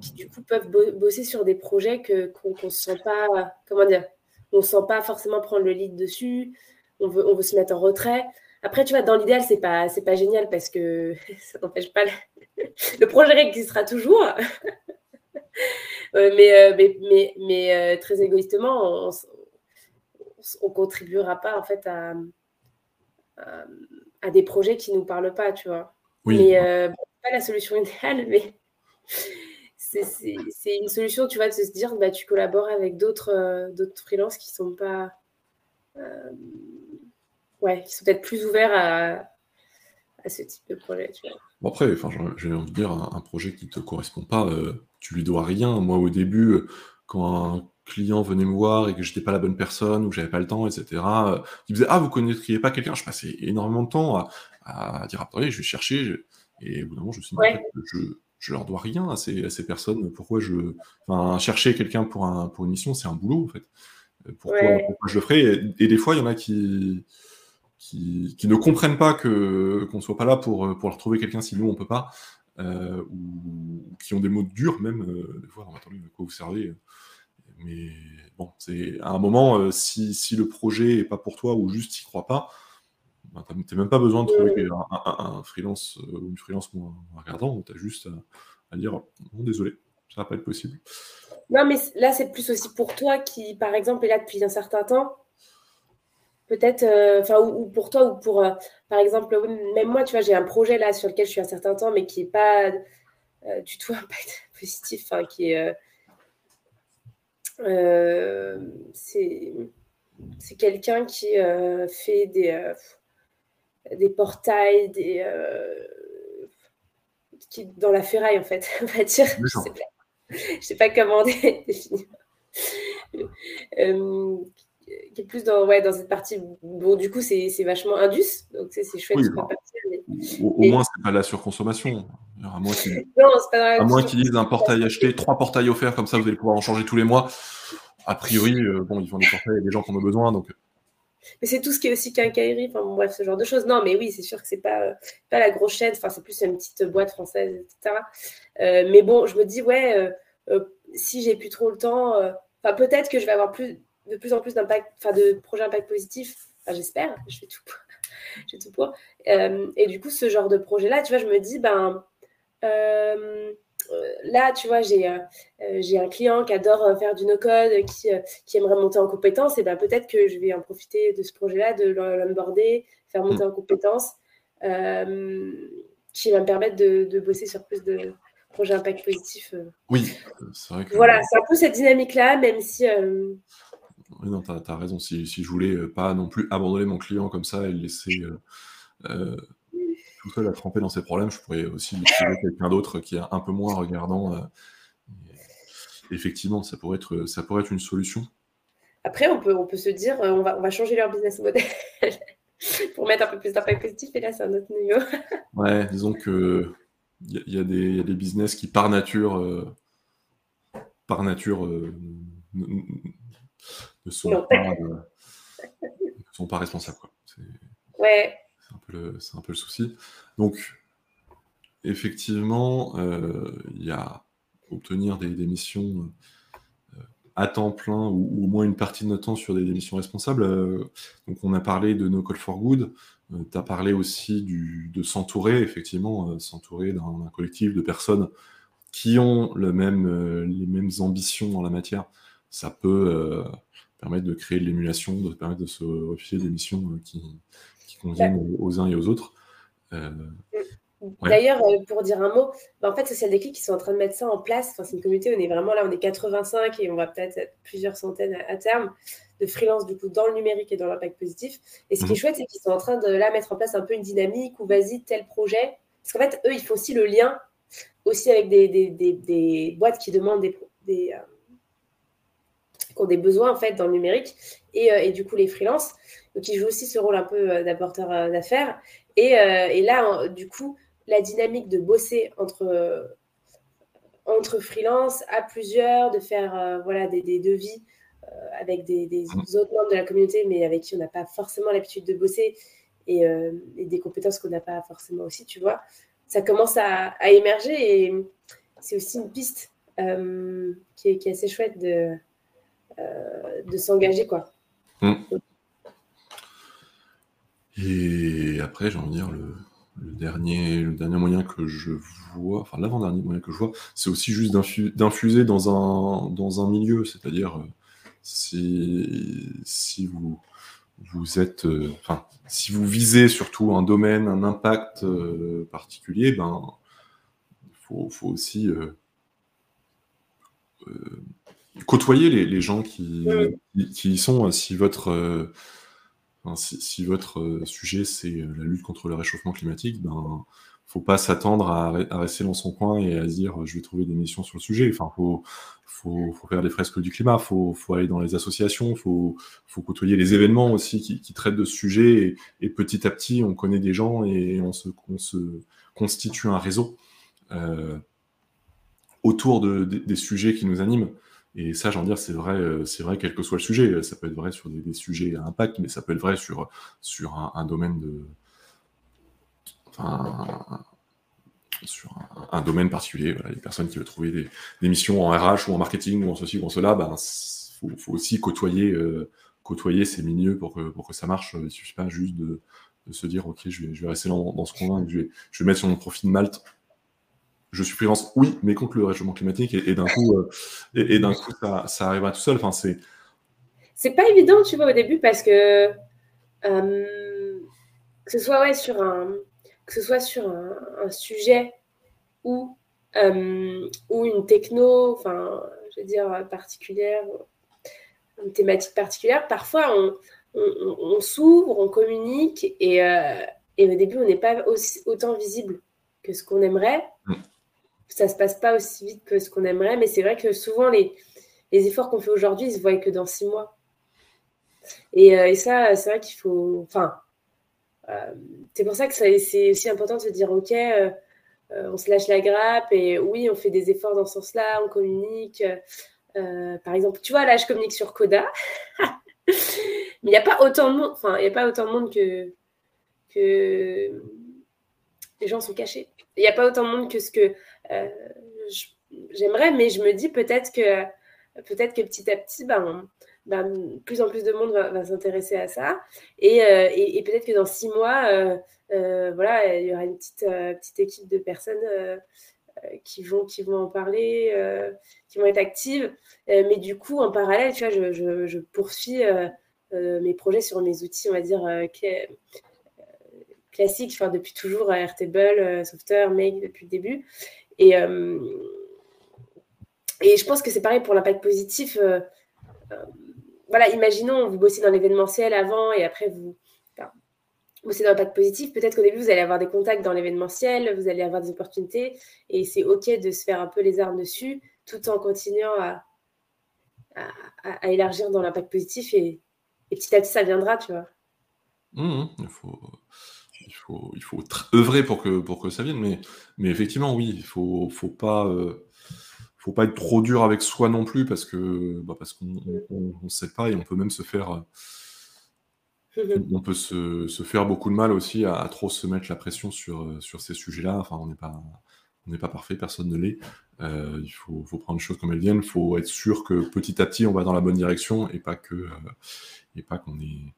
qui du coup peuvent bosser sur des projets qu'on ne se sent pas, comment dire, on sent pas forcément prendre le lead dessus. On veut, on veut se mettre en retrait. Après, tu vois, dans l'idéal, c'est pas, c'est pas génial parce que ça n'empêche pas le, projet qui sera toujours. Euh, mais, euh, mais, mais, mais euh, très égoïstement, on, on, contribuera pas en fait à, à, des projets qui nous parlent pas, tu vois. Oui. Mais pas la solution idéale, mais c'est une solution, tu vois, de se dire, bah, tu collabores avec d'autres d'autres freelances qui sont pas ouais, qui sont peut-être plus ouverts à, à, ce type de projet. Bon après, enfin, j'ai envie de dire, un, projet qui ne te correspond pas, euh, tu lui dois rien. Moi, au début, euh, quand un client venait me voir et que j'étais pas la bonne personne ou que j'avais pas le temps, etc., euh, il me disait Ah, vous connaîtriez pas quelqu'un? Je passais énormément de temps à, à dire Attendez, je vais chercher. Et au bout d'un moment, je me suis dit je, je leur dois rien à ces, à ces personnes. Pourquoi je. Enfin, chercher quelqu'un pour, un, pour une mission, c'est un boulot, en fait. Pourquoi, pourquoi je le ferais? Et, des fois, il y en a qui qui, ne comprennent pas que qu'on soit pas là pour, pour leur trouver quelqu'un si nous on peut pas, euh, ou, qui ont des mots durs même, euh, des fois, attendez, à quoi vous servez Mais bon, c'est à un moment, euh, si, si, le projet est pas pour toi ou juste tu crois pas, ben, tu n'as même pas besoin de trouver un, freelance ou une freelance moins regardant, tu as juste à, dire non, désolé, ça va pas être possible. Non, mais là, c'est plus aussi pour toi qui, par exemple, est là depuis un certain temps peut-être, euh, enfin, ou, pour toi, ou pour, euh, par exemple, même moi, tu vois, j'ai un projet là sur lequel je suis un certain temps, mais qui n'est pas euh, du tout impact positif, enfin, qui est. c'est. c'est quelqu'un qui fait des, des portails, des, qui dans la ferraille en fait, on va dire. Je pas, sais pas comment définir. Euh, qui est plus dans, ouais, dans cette partie. Bon, du coup, c'est vachement indus, donc c'est chouette. Oui, bah, au, moins, c'est pas la surconsommation. À moins qu'ils disent un portail acheté, trois portails offerts, comme ça, vous allez pouvoir en changer tous les mois. A priori, euh, bon, ils font des portails, il y a des gens qui en ont besoin, donc mais c'est tout ce qui est aussi quincaillerie, enfin bref, ce genre de choses. Non, mais oui, c'est sûr que c'est pas, euh, pas la grosse chaîne, enfin c'est plus une petite boîte française, etc. Euh, mais bon, je me dis, ouais, euh, si j'ai plus trop le temps, peut-être que je vais avoir plus, de plus en plus d'impact, enfin de projets impact positif, enfin j'espère, je fais tout pour. j'ai tout pour. et du coup, ce genre de projet-là, tu vois, je me dis, ben, euh, là, tu vois, j'ai euh, euh, j'ai un client qui adore faire du no-code, qui, qui aimerait monter en compétences, et ben peut-être que je vais en profiter de ce projet-là, de l'onboarder, faire monter mm. en compétences, qui va me permettre de, de, bosser sur plus de projets impact positif. Oui, c'est vrai que... Voilà, c'est un peu cette dynamique-là, même si... Oui, non, tu as, raison. Si, si, je voulais pas non plus abandonner mon client comme ça et le laisser tout seul à tremper dans ses problèmes, je pourrais aussi trouver quelqu'un d'autre qui est un peu moins regardant. Euh, effectivement, ça pourrait, être, ça pourrait être une solution. Après, on peut, on peut se dire, euh, on va, on va changer leur business model pour mettre un peu plus d'impact positif, et là, c'est un autre niveau. ouais, disons que il y, a des business qui, par nature, euh, par nature, ne, sont pas, sont pas, responsables. Quoi. Ouais, c'est un, peu le souci. Donc, effectivement, euh, il y a obtenir des, missions euh, à temps plein ou, au moins une partie de notre temps sur des, missions responsables. Euh, donc, on a parlé de No Call for Good. tu as parlé aussi de s'entourer, effectivement, s'entourer d'un collectif de personnes qui ont le même, les mêmes ambitions dans la matière. Ça peut permettre de créer de l'émulation, de permettre de se refuser des missions qui, conviennent aux uns et aux autres. Euh, D'ailleurs, euh, pour dire un mot, bah, en fait, Social Déclic, ils sont en train de mettre ça en place. Enfin, c'est une communauté, on est vraiment là, on est 85 et on va peut-être être plusieurs centaines à, terme de freelance du coup dans le numérique et dans l'impact positif. Et ce qui est mhm. chouette, c'est qu'ils sont en train de là mettre en place un peu une dynamique où vas-y, tel projet. Parce qu'en fait, eux, ils font aussi le lien aussi avec des, des, des, boîtes qui demandent des, des, euh, qui ont des besoins en fait dans le numérique et, et du coup les freelances. Donc, il joue aussi ce rôle un peu euh, d'apporteur euh, d'affaires. Et, euh, et, là, du coup, la dynamique de bosser entre, entre freelance à plusieurs, de faire voilà, des, des devis avec des, des, mmh. autres membres de la communauté, mais avec qui on n'a pas forcément l'habitude de bosser et, et des compétences qu'on n'a pas forcément aussi, tu vois. Ça commence à, à émerger et c'est aussi une piste qui est, qui, est, assez chouette de, de s'engager, quoi. Mmh. Et après, j'ai envie de dire, le, dernier, le dernier moyen que je vois, enfin l'avant-dernier moyen que je vois, c'est aussi juste d'infuser dans un, dans un milieu. C'est-à-dire, euh, si, si vous, vous êtes, euh, si vous visez surtout un domaine, un impact euh, particulier, ben, faut, faut aussi côtoyer les, les gens qui, qui, y sont. Si votre si, votre euh, sujet c'est euh, la lutte contre le réchauffement climatique, ben faut pas s'attendre à, rester dans son coin et à se dire je vais trouver des missions sur le sujet. Enfin, faut, faut, faut faire des fresques du climat, faut, faut aller dans les associations, faut, faut côtoyer les événements aussi qui, traitent de ce sujet et, petit à petit on connaît des gens et on se, se constitue un réseau euh, autour de, des sujets qui nous animent. Et ça, j'en dire, c'est vrai, euh, c'est vrai quel que soit le sujet. Ça peut être vrai sur des, sujets à impact, mais ça peut être vrai sur, sur un, domaine de. Enfin, sur un, domaine particulier. Voilà, les personnes qui veulent trouver des, missions en RH ou en marketing ou en ceci ou en cela, ben, faut, aussi côtoyer, euh, côtoyer ces milieux pour que, pour que ça marche. Il ne suffit pas juste de, de, se dire, OK, je vais, je vais rester dans, dans ce coin, je vais, je vais mettre sur mon profil Malte je suis freelance, oui, mais contre le réchauffement climatique, et, d'un coup, euh, et, d'un coup, ça, ça arrivera tout seul. Enfin, c'est. C'est pas évident, tu vois, au début, parce que euh, que ce soit ouais, sur un que ce soit sur un, sujet ou euh, ou une techno, enfin, je veux dire particulière, une thématique particulière, parfois on, on, s'ouvre, on communique et, et, au début on n'est pas aussi, autant visible que ce qu'on aimerait. Ça se passe pas aussi vite que ce qu'on aimerait, mais c'est vrai que souvent les, efforts qu'on fait aujourd'hui, ils se voient que dans six mois. Et, et ça, c'est vrai qu'il faut. Enfin, c'est pour ça que c'est aussi important de se dire ok, euh, on se lâche la grappe et oui, on fait des efforts dans ce sens-là, on communique. Euh, par exemple, tu vois, là, je communique sur Coda. Mais il n'y a pas autant de monde, enfin, il n'y a pas autant de monde que, que les gens sont cachés. Il n'y a pas autant de monde que ce que euh, j'aimerais, mais je me dis peut-être que peut-être que petit à petit, ben, ben plus en plus de monde va, s'intéresser à ça. Et, et peut-être que dans six mois, euh, voilà, il y aura une petite, euh, petite équipe de personnes euh, qui, vont, qui vont en parler, qui vont être actives. mais du coup, en parallèle, tu vois, je, je, poursuis mes projets sur mes outils, on va dire, classiques, enfin, depuis toujours, Airtable, Software, Make depuis le début. Et, et je pense que c'est pareil pour l'impact positif. voilà, imaginons, vous bossez dans l'événementiel avant et après vous, c'est dans l'impact positif. Peut-être qu'au début, vous allez avoir des contacts dans l'événementiel, vous allez avoir des opportunités, et c'est OK de se faire un peu les armes dessus, tout en continuant à, à, élargir dans l'impact positif, et, petit à petit, ça viendra, tu vois. Mmh, mmh. faut, faut, il faut œuvrer pour que, pour que ça vienne, mais, mais effectivement, oui, il ne faut, faut, pas, euh, faut pas être trop dur avec soi non plus, parce que bah, parce qu'on ne sait pas, et on peut même se faire on peut se, faire beaucoup de mal aussi à, trop se mettre la pression sur, sur ces sujets-là. Enfin, on n'est pas, on pas parfait, personne ne l'est. Euh, il faut, prendre les choses comme elles viennent. Il faut être sûr que petit à petit, on va dans la bonne direction et pas que, euh, et pas qu'on est,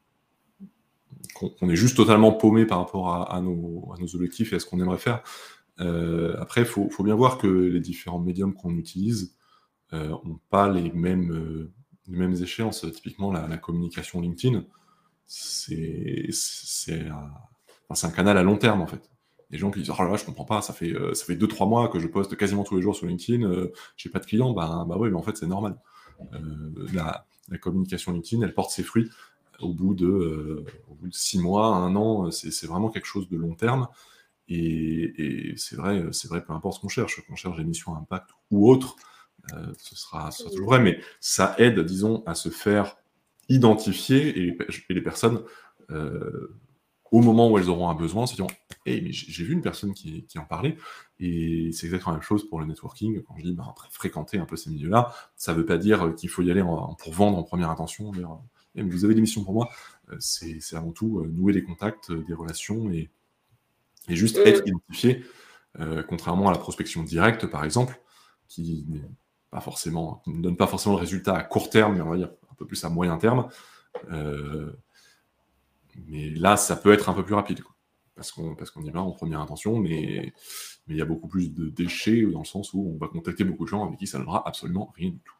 qu'on, est juste totalement paumé par rapport à, nos, objectifs et à ce qu'on aimerait faire. après, il faut, bien voir que les différents médiums qu'on utilise n'ont pas les mêmes, les mêmes échéances. Typiquement, la, communication LinkedIn c'est un, canal à long terme en fait. Les gens qui disent oh là là, je comprends pas, ça fait euh, ça fait deux trois mois que je poste quasiment tous les jours sur LinkedIn, euh, j'ai pas de clients, bah bah oui, mais en fait c'est normal. Euh, la, communication LinkedIn, elle porte ses fruits au bout de au bout de six mois, un an, c'est vraiment quelque chose de long terme. Et, c'est vrai, c'est vrai, peu importe ce qu'on cherche, qu'on cherche des missions impact ou autre, ce sera, toujours vrai, mais ça aide, disons, à se faire identifier et les, personnes, euh, au moment où elles auront un besoin, se diront hey, mais j'ai vu une personne qui, en parlait, et c'est exactement la même chose pour le networking. Quand je dis bah, fréquenter un peu ces milieux-là, ça ne veut pas dire qu'il faut y aller pour vendre en première intention. Vous avez des missions pour moi, euh, c'est avant tout euh, nouer des contacts, des relations et, juste être identifié, contrairement à la prospection directe, par exemple, qui pas forcément, ne donne pas forcément le résultat à court terme, mais on va dire un peu plus à moyen terme. Euh, mais là, ça peut être un peu plus rapide, parce qu'on parce qu'on y va en première intention, mais mais il y a beaucoup plus de déchets dans le sens où on va contacter beaucoup de gens avec qui ça ne donnera absolument rien du tout.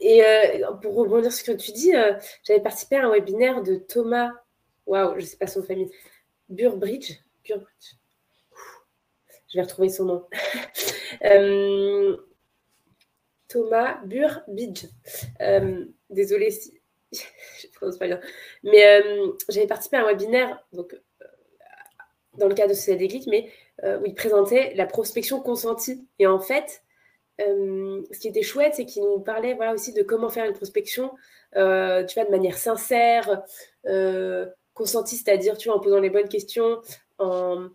Et euh, pour rebondir sur ce que tu dis, euh, j'avais participé à un webinaire de Thomas, waouh, je ne sais pas son famille, Burbridge. Burbridge. Je vais retrouver son nom. Thomas Burbidge. Euh, désolée si je ne prononce pas bien. Mais euh, j'avais participé à un webinaire donc, euh, dans le cadre de ce déclic, mais où il présentait la prospection consentie. Et en fait, ce qui était chouette, c'est qu'il nous parlait voilà, aussi de comment faire une prospection, tu vois, de manière sincère, consentie, c'est-à-dire, tu vois, en posant les bonnes questions, en,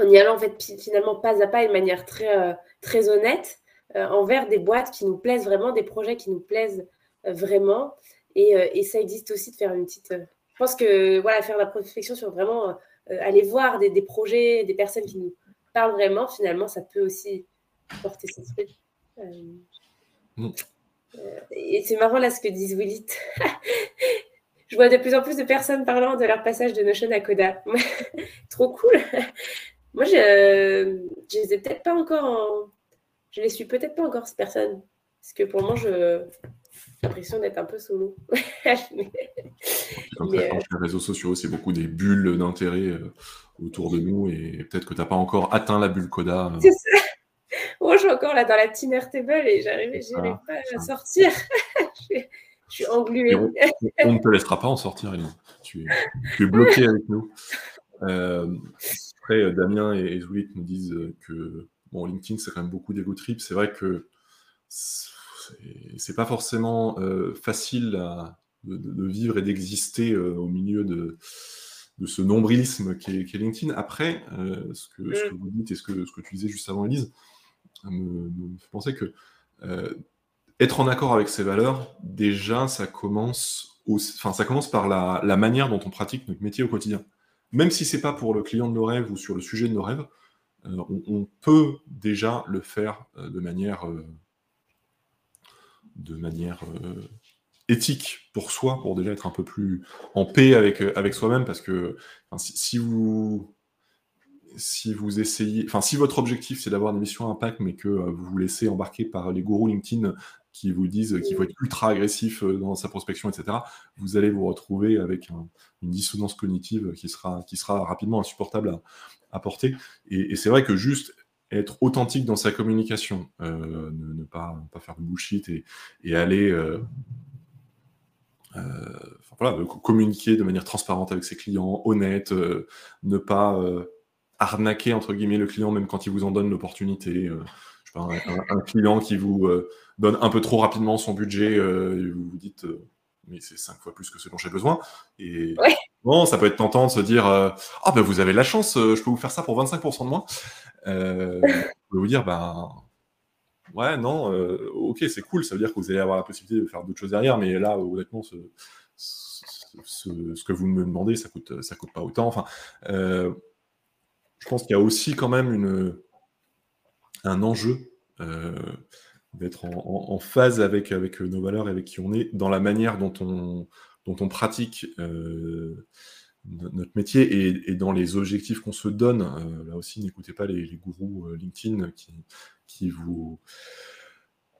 y allant en fait finalement pas à pas, de manière très, euh, très honnête, euh, envers des boîtes qui nous plaisent vraiment, des projets qui nous plaisent euh, vraiment. Et, et, ça existe aussi de faire une petite. je pense que voilà, faire la prospection sur vraiment aller voir des, des, projets, des personnes qui nous parlent vraiment, finalement, ça peut aussi porter ses fruits. Mm. et c'est marrant là ce que disent Willit. je vois de plus en plus de personnes parlant de leur passage de Notion à Coda. Trop cool. Moi, je, ne les ai peut-être pas encore en... Je les suis peut-être pas encore, ces personnes. Parce que pour moi, je... j'ai l'impression d'être un peu solo. mais... Comme ça, euh, les réseaux sociaux, c'est beaucoup des bulles d'intérêt euh, autour de nous et peut-être que tu n'as pas encore atteint la bulle Coda. C'est ça. Moi, je encore là dans la Tiner table et j'arrive ah, pas à sortir. je, suis, engluée. On, ne te laissera pas en sortir, Tu, es, bloqué avec nous. Euh, après, euh, Damien et, Zulit nous disent que bon, LinkedIn, c'est quand même beaucoup d'ego trip. C'est vrai que c'est pas forcément euh, facile de, vivre et d'exister au milieu de, de ce nombrilisme qu'est est LinkedIn. Après, euh, ce, que, ce, que, vous dites et ce que, ce que tu disais juste avant, Elise, me, me fait penser que euh, être en accord avec ses valeurs, déjà, ça commence, enfin, ça commence par la, la, manière dont on pratique notre métier au quotidien. Même si c'est pas pour le client de nos rêves ou sur le sujet de nos rêves, euh, on, on, peut déjà le faire de manière, de manière éthique pour soi, pour déjà être un peu plus en paix avec, euh, avec soi-même, parce que si, vous si vous essayez, enfin si votre objectif c'est d'avoir des missions impact, mais que euh, vous vous laissez embarquer par les gourous LinkedIn qui vous disent qu'il faut être ultra agressif euh, dans sa prospection, etc., vous allez vous retrouver avec une dissonance cognitive qui sera, qui sera rapidement insupportable à, porter. Et, c'est vrai que juste être authentique dans sa communication, ne, pas, pas faire de bullshit et, aller voilà, communiquer de manière transparente avec ses clients, honnête, euh, ne pas euh, arnaquer entre guillemets le client même quand il vous en donne l'opportunité. je sais pas, un, client qui vous donne un peu trop rapidement son budget, et vous vous dites mais c'est cinq fois plus que ce dont j'ai besoin. Et bon, ça peut être tentant de se dire ah ben vous avez de la chance, je peux vous faire ça pour 25% de moins. Euh, je peux vous dire ben ouais, non, euh, ok, c'est cool, ça veut dire que vous allez avoir la possibilité de faire d'autres choses derrière, mais là, honnêtement, ce, que vous me demandez, ça coûte, ça coûte pas autant. Enfin, euh, je pense qu'il y a aussi quand même une, un enjeu euh, d'être en, phase avec, avec nos valeurs et avec qui on est dans la manière dont on, dont on pratique notre métier et, dans les objectifs qu'on se donne. là aussi, n'écoutez pas les gourous LinkedIn qui, qui vous,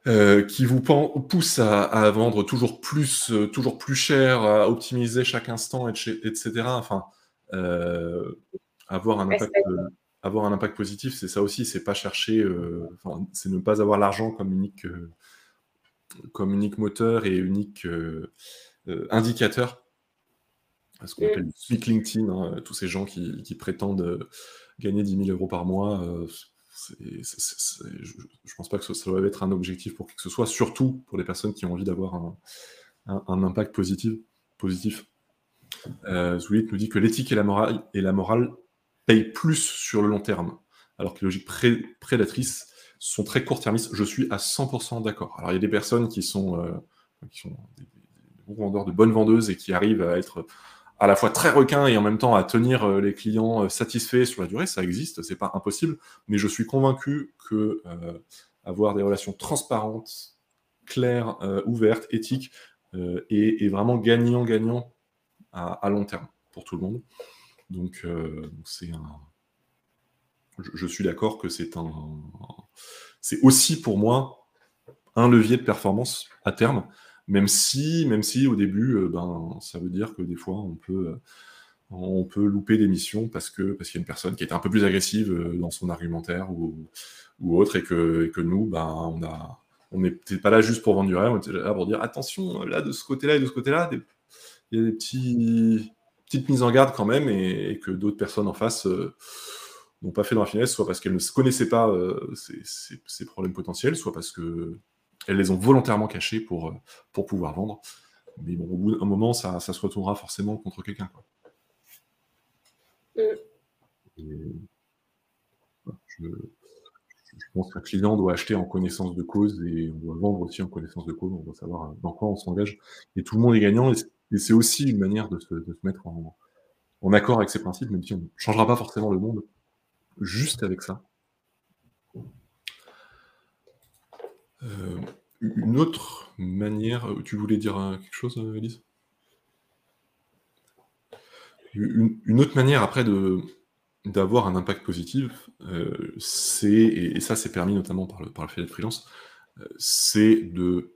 euh, qui vous pousse à, vendre toujours plus, euh, toujours plus cher, à optimiser chaque instant, etc. Enfin, euh, avoir un impact, avoir un impact positif, c'est ça aussi. C'est pas chercher, c'est ne pas avoir l'argent comme unique, comme unique moteur et unique indicateur. Ce qu'on appelle le LinkedIn, hein, tous ces gens qui, qui, prétendent gagner 10 000 euros par mois, je, ne pense pas que ça, doit être un objectif pour qui que ce soit, surtout pour les personnes qui ont envie d'avoir un, impact positif. positif. Euh, nous dit que l'éthique et la morale, payent plus sur le long terme, alors que les logiques prédatrices sont très court-termistes. Je suis à 100% d'accord. Alors il y a des personnes qui sont, euh, qui sont des, vendeurs, de bonnes vendeuses et qui arrivent à être à la fois très requin et en même temps à tenir euh, les clients euh, satisfaits sur la durée, ça existe, c'est pas impossible, mais je suis convaincu que euh, avoir des relations transparentes, claires, ouvertes, éthiques, est, vraiment gagnant-gagnant à, long terme pour tout le monde. Donc c'est un, je, suis d'accord que c'est un, c'est aussi pour moi un levier de performance à terme. Même si, même si au début, euh, ben, ça veut dire que des fois, on peut, euh, on peut louper des missions parce que parce qu'il y a une personne qui est un peu plus agressive euh, dans son argumentaire ou, ou autre, et que, que nous, ben, on a, on n'était pas là juste pour vendre du rêve, on était là pour dire attention, là de ce côté-là et de ce côté-là, il y a des petits, petites mises en garde quand même, et, que d'autres personnes en face n'ont pas fait dans la finesse, soit parce qu'elles ne connaissaient pas ces, problèmes potentiels, soit parce que elles les ont volontairement cachées pour, euh, pour pouvoir vendre. Mais bon, au bout d'un moment, ça, ça, se retournera forcément contre quelqu'un. Mm. Je, pense qu'un client doit acheter en connaissance de cause et on doit vendre aussi en connaissance de cause. On doit savoir dans quoi on s'engage. Et tout le monde est gagnant. Et c'est aussi une manière de se, de se mettre en, en, accord avec ses principes, même si on ne changera pas forcément le monde juste avec ça. Euh, une autre manière, euh, tu voulais dire euh, quelque chose, Elise? Une, autre manière après de d'avoir un impact positif, c'est, et, ça c'est permis notamment par le, par le fait d'être freelance, c'est de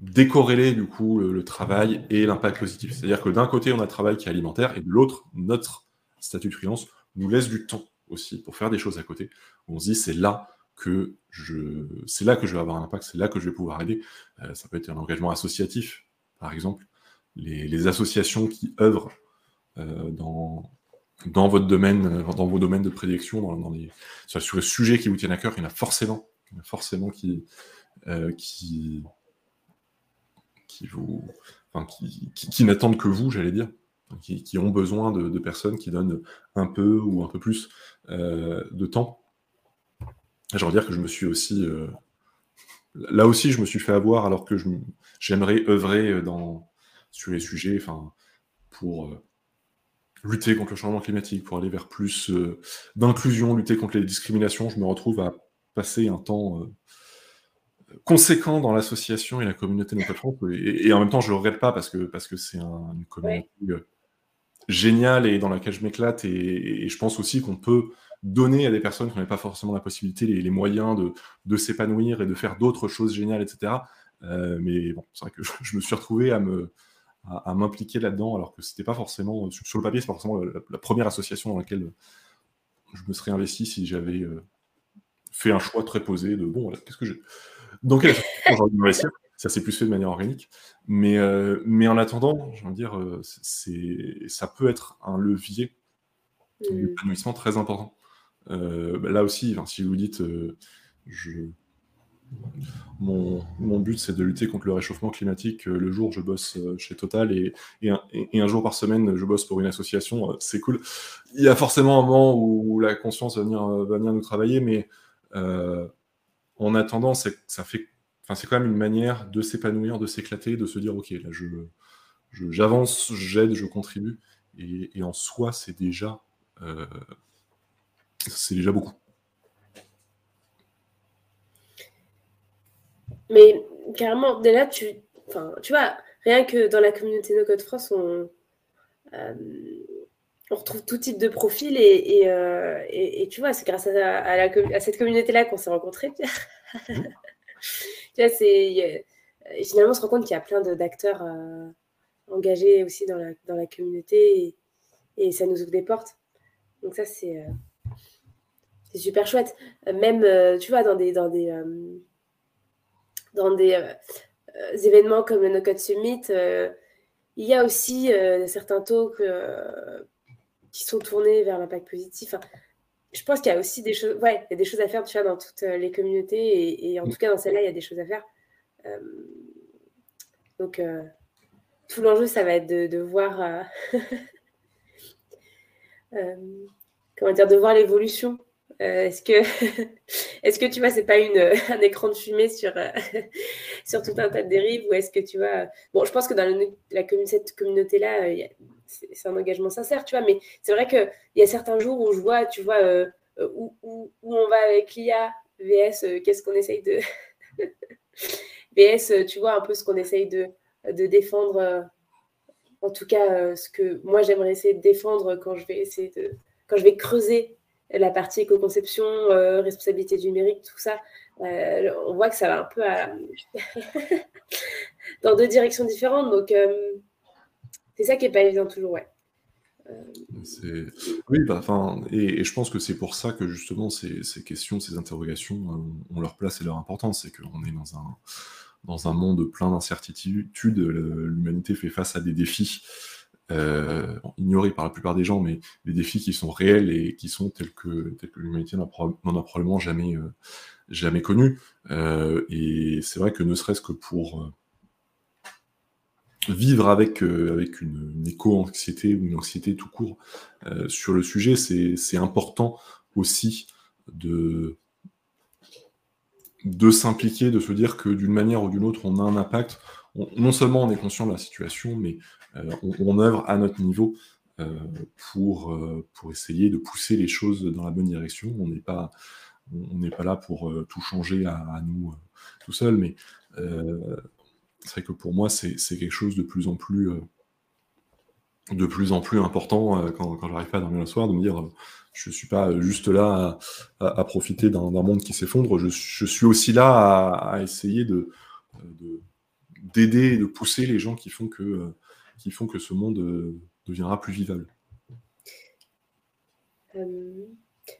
décorréler du coup le, travail et l'impact positif. C'est-à-dire que d'un côté on a le travail qui est alimentaire et de l'autre, notre statut de freelance nous laisse du temps aussi pour faire des choses à côté. On se dit c'est là que je, c'est là que je vais avoir un impact, c'est là que je vais pouvoir aider. ça peut être un engagement associatif, par exemple. Les, associations qui œuvrent dans, dans votre domaine, dans vos domaines de prédilection, dans, les, sur les sujets qui vous tiennent à cœur, il y en a forcément, forcément qui, qui, qui vous, qui, n'attendent que vous, j'allais dire, qui, ont besoin de, personnes qui donnent un peu ou un peu plus euh, de temps. Je veux dire que je me suis aussi, euh, là aussi, je me suis fait avoir alors que j'aimerais œuvrer dans, sur les sujets, pour euh, lutter contre le changement climatique, pour aller vers plus d'inclusion, lutter contre les discriminations. Je me retrouve à passer un temps conséquent dans l'association et la communauté de France. Et, et, en même temps, je le regrette pas parce que parce que c'est une communauté euh, géniale et dans laquelle je m'éclate. Et, je pense aussi qu'on peut donner à des personnes qui n'ont pas forcément la possibilité, les, moyens de, de s'épanouir et de faire d'autres choses géniales, etc. Euh, mais bon, c'est vrai que je, me suis retrouvé à me à, m'impliquer là-dedans, alors que c'était pas forcément sur, le papier, c'est pas forcément la, première association dans laquelle je me serais investi si j'avais euh, fait un choix très posé de bon, qu'est-ce que j'ai donc, ça s'est plus fait de manière organique. Mais, euh, mais en attendant, je veux dire, c'est, ça peut être un levier mmh. d'épanouissement très important. Euh, bah, là aussi, si vous dites, je, mon, but c'est de lutter contre le réchauffement climatique. Le jour, je bosse chez Total et, un, jour par semaine, je bosse pour une association. C'est cool. Il y a forcément un moment où la conscience va venir, va venir nous travailler, mais en attendant, ça fait, enfin, c'est quand même une manière de s'épanouir, de s'éclater, de se dire, ok, là, je, j'avance, j'aide, je contribue, et, en soi, c'est déjà, euh, c'est déjà beaucoup. Mais carrément, dès là, tu, enfin, tu vois, rien que dans la communauté No Code France, on, euh, on retrouve tout type de profil et, euh, tu vois, c'est grâce à, cette communauté-là qu'on s'est rencontrés, Pierre. tu vois, c'est, finalement, on se rend compte qu'il y a plein d'acteurs euh, engagés aussi dans la, communauté et, ça nous ouvre des portes. Donc ça, c'est, euh, c'est super chouette. Même, tu vois, dans des, dans des, dans des événements comme le No Code Summit, il y a aussi certains talks qui sont tournés vers l'impact positif. je pense qu'il y a aussi des choses, ouais, il y a des choses à faire, tu vois, dans toutes euh, les communautés, et, en tout cas dans celle-là, il y a des choses à faire. Euh, donc, euh, tout l'enjeu, ça va être de, voir, comment dire, de voir l'évolution. Est-ce que, est-ce que tu vois, c'est pas une, un écran de fumée sur, sur tout un tas de dérives, ou est-ce que tu vois, bon, je pense que dans cette communauté-là, a c'est un engagement sincère, tu vois. Mais c'est vrai qu'il y a certains jours où je vois, tu vois, euh, euh, où, où, on va avec l'IA, VS, euh, qu'est-ce qu'on essaye de. VS, tu vois, un peu ce qu'on essaye de, de défendre. en tout cas, ce que moi j'aimerais essayer de défendre quand je vais essayer de. Quand je vais creuser la partie éco-conception, responsabilité numérique, tout ça, on voit que ça va un peu dans deux directions différentes. Donc, c'est ça qui n'est pas évident toujours, ouais. Oui, bah, et, je pense que c'est pour ça que justement ces, questions, ces interrogations euh, ont leur place et leur importance. C'est qu'on est dans un monde plein d'incertitudes. L'humanité fait face à des défis euh, ignorés par la plupart des gens, mais des défis qui sont réels et qui sont tels que, l'humanité n'en a, probablement jamais, euh, jamais connu. et c'est vrai que ne serait-ce que pour vivre avec, euh, avec une, éco-anxiété ou une anxiété tout court euh, sur le sujet, c'est important aussi de, de s'impliquer, de se dire que d'une manière ou d'une autre, on a un impact. non seulement on est conscient de la situation, mais euh, on, œuvre à notre niveau pour, pour essayer de pousser les choses dans la bonne direction. On n'est pas, on pas là pour tout changer à, nous tout seul, mais c'est vrai que pour moi, c'est quelque chose de plus en plus, euh, de plus, en plus important euh, quand, quand j'arrive pas à dormir le soir, de me dire, euh, je suis pas juste là à, profiter d'un monde qui s'effondre, je, suis aussi là à, essayer de d'aider et de pousser les gens qui font que, qui font que ce monde deviendra plus vivable.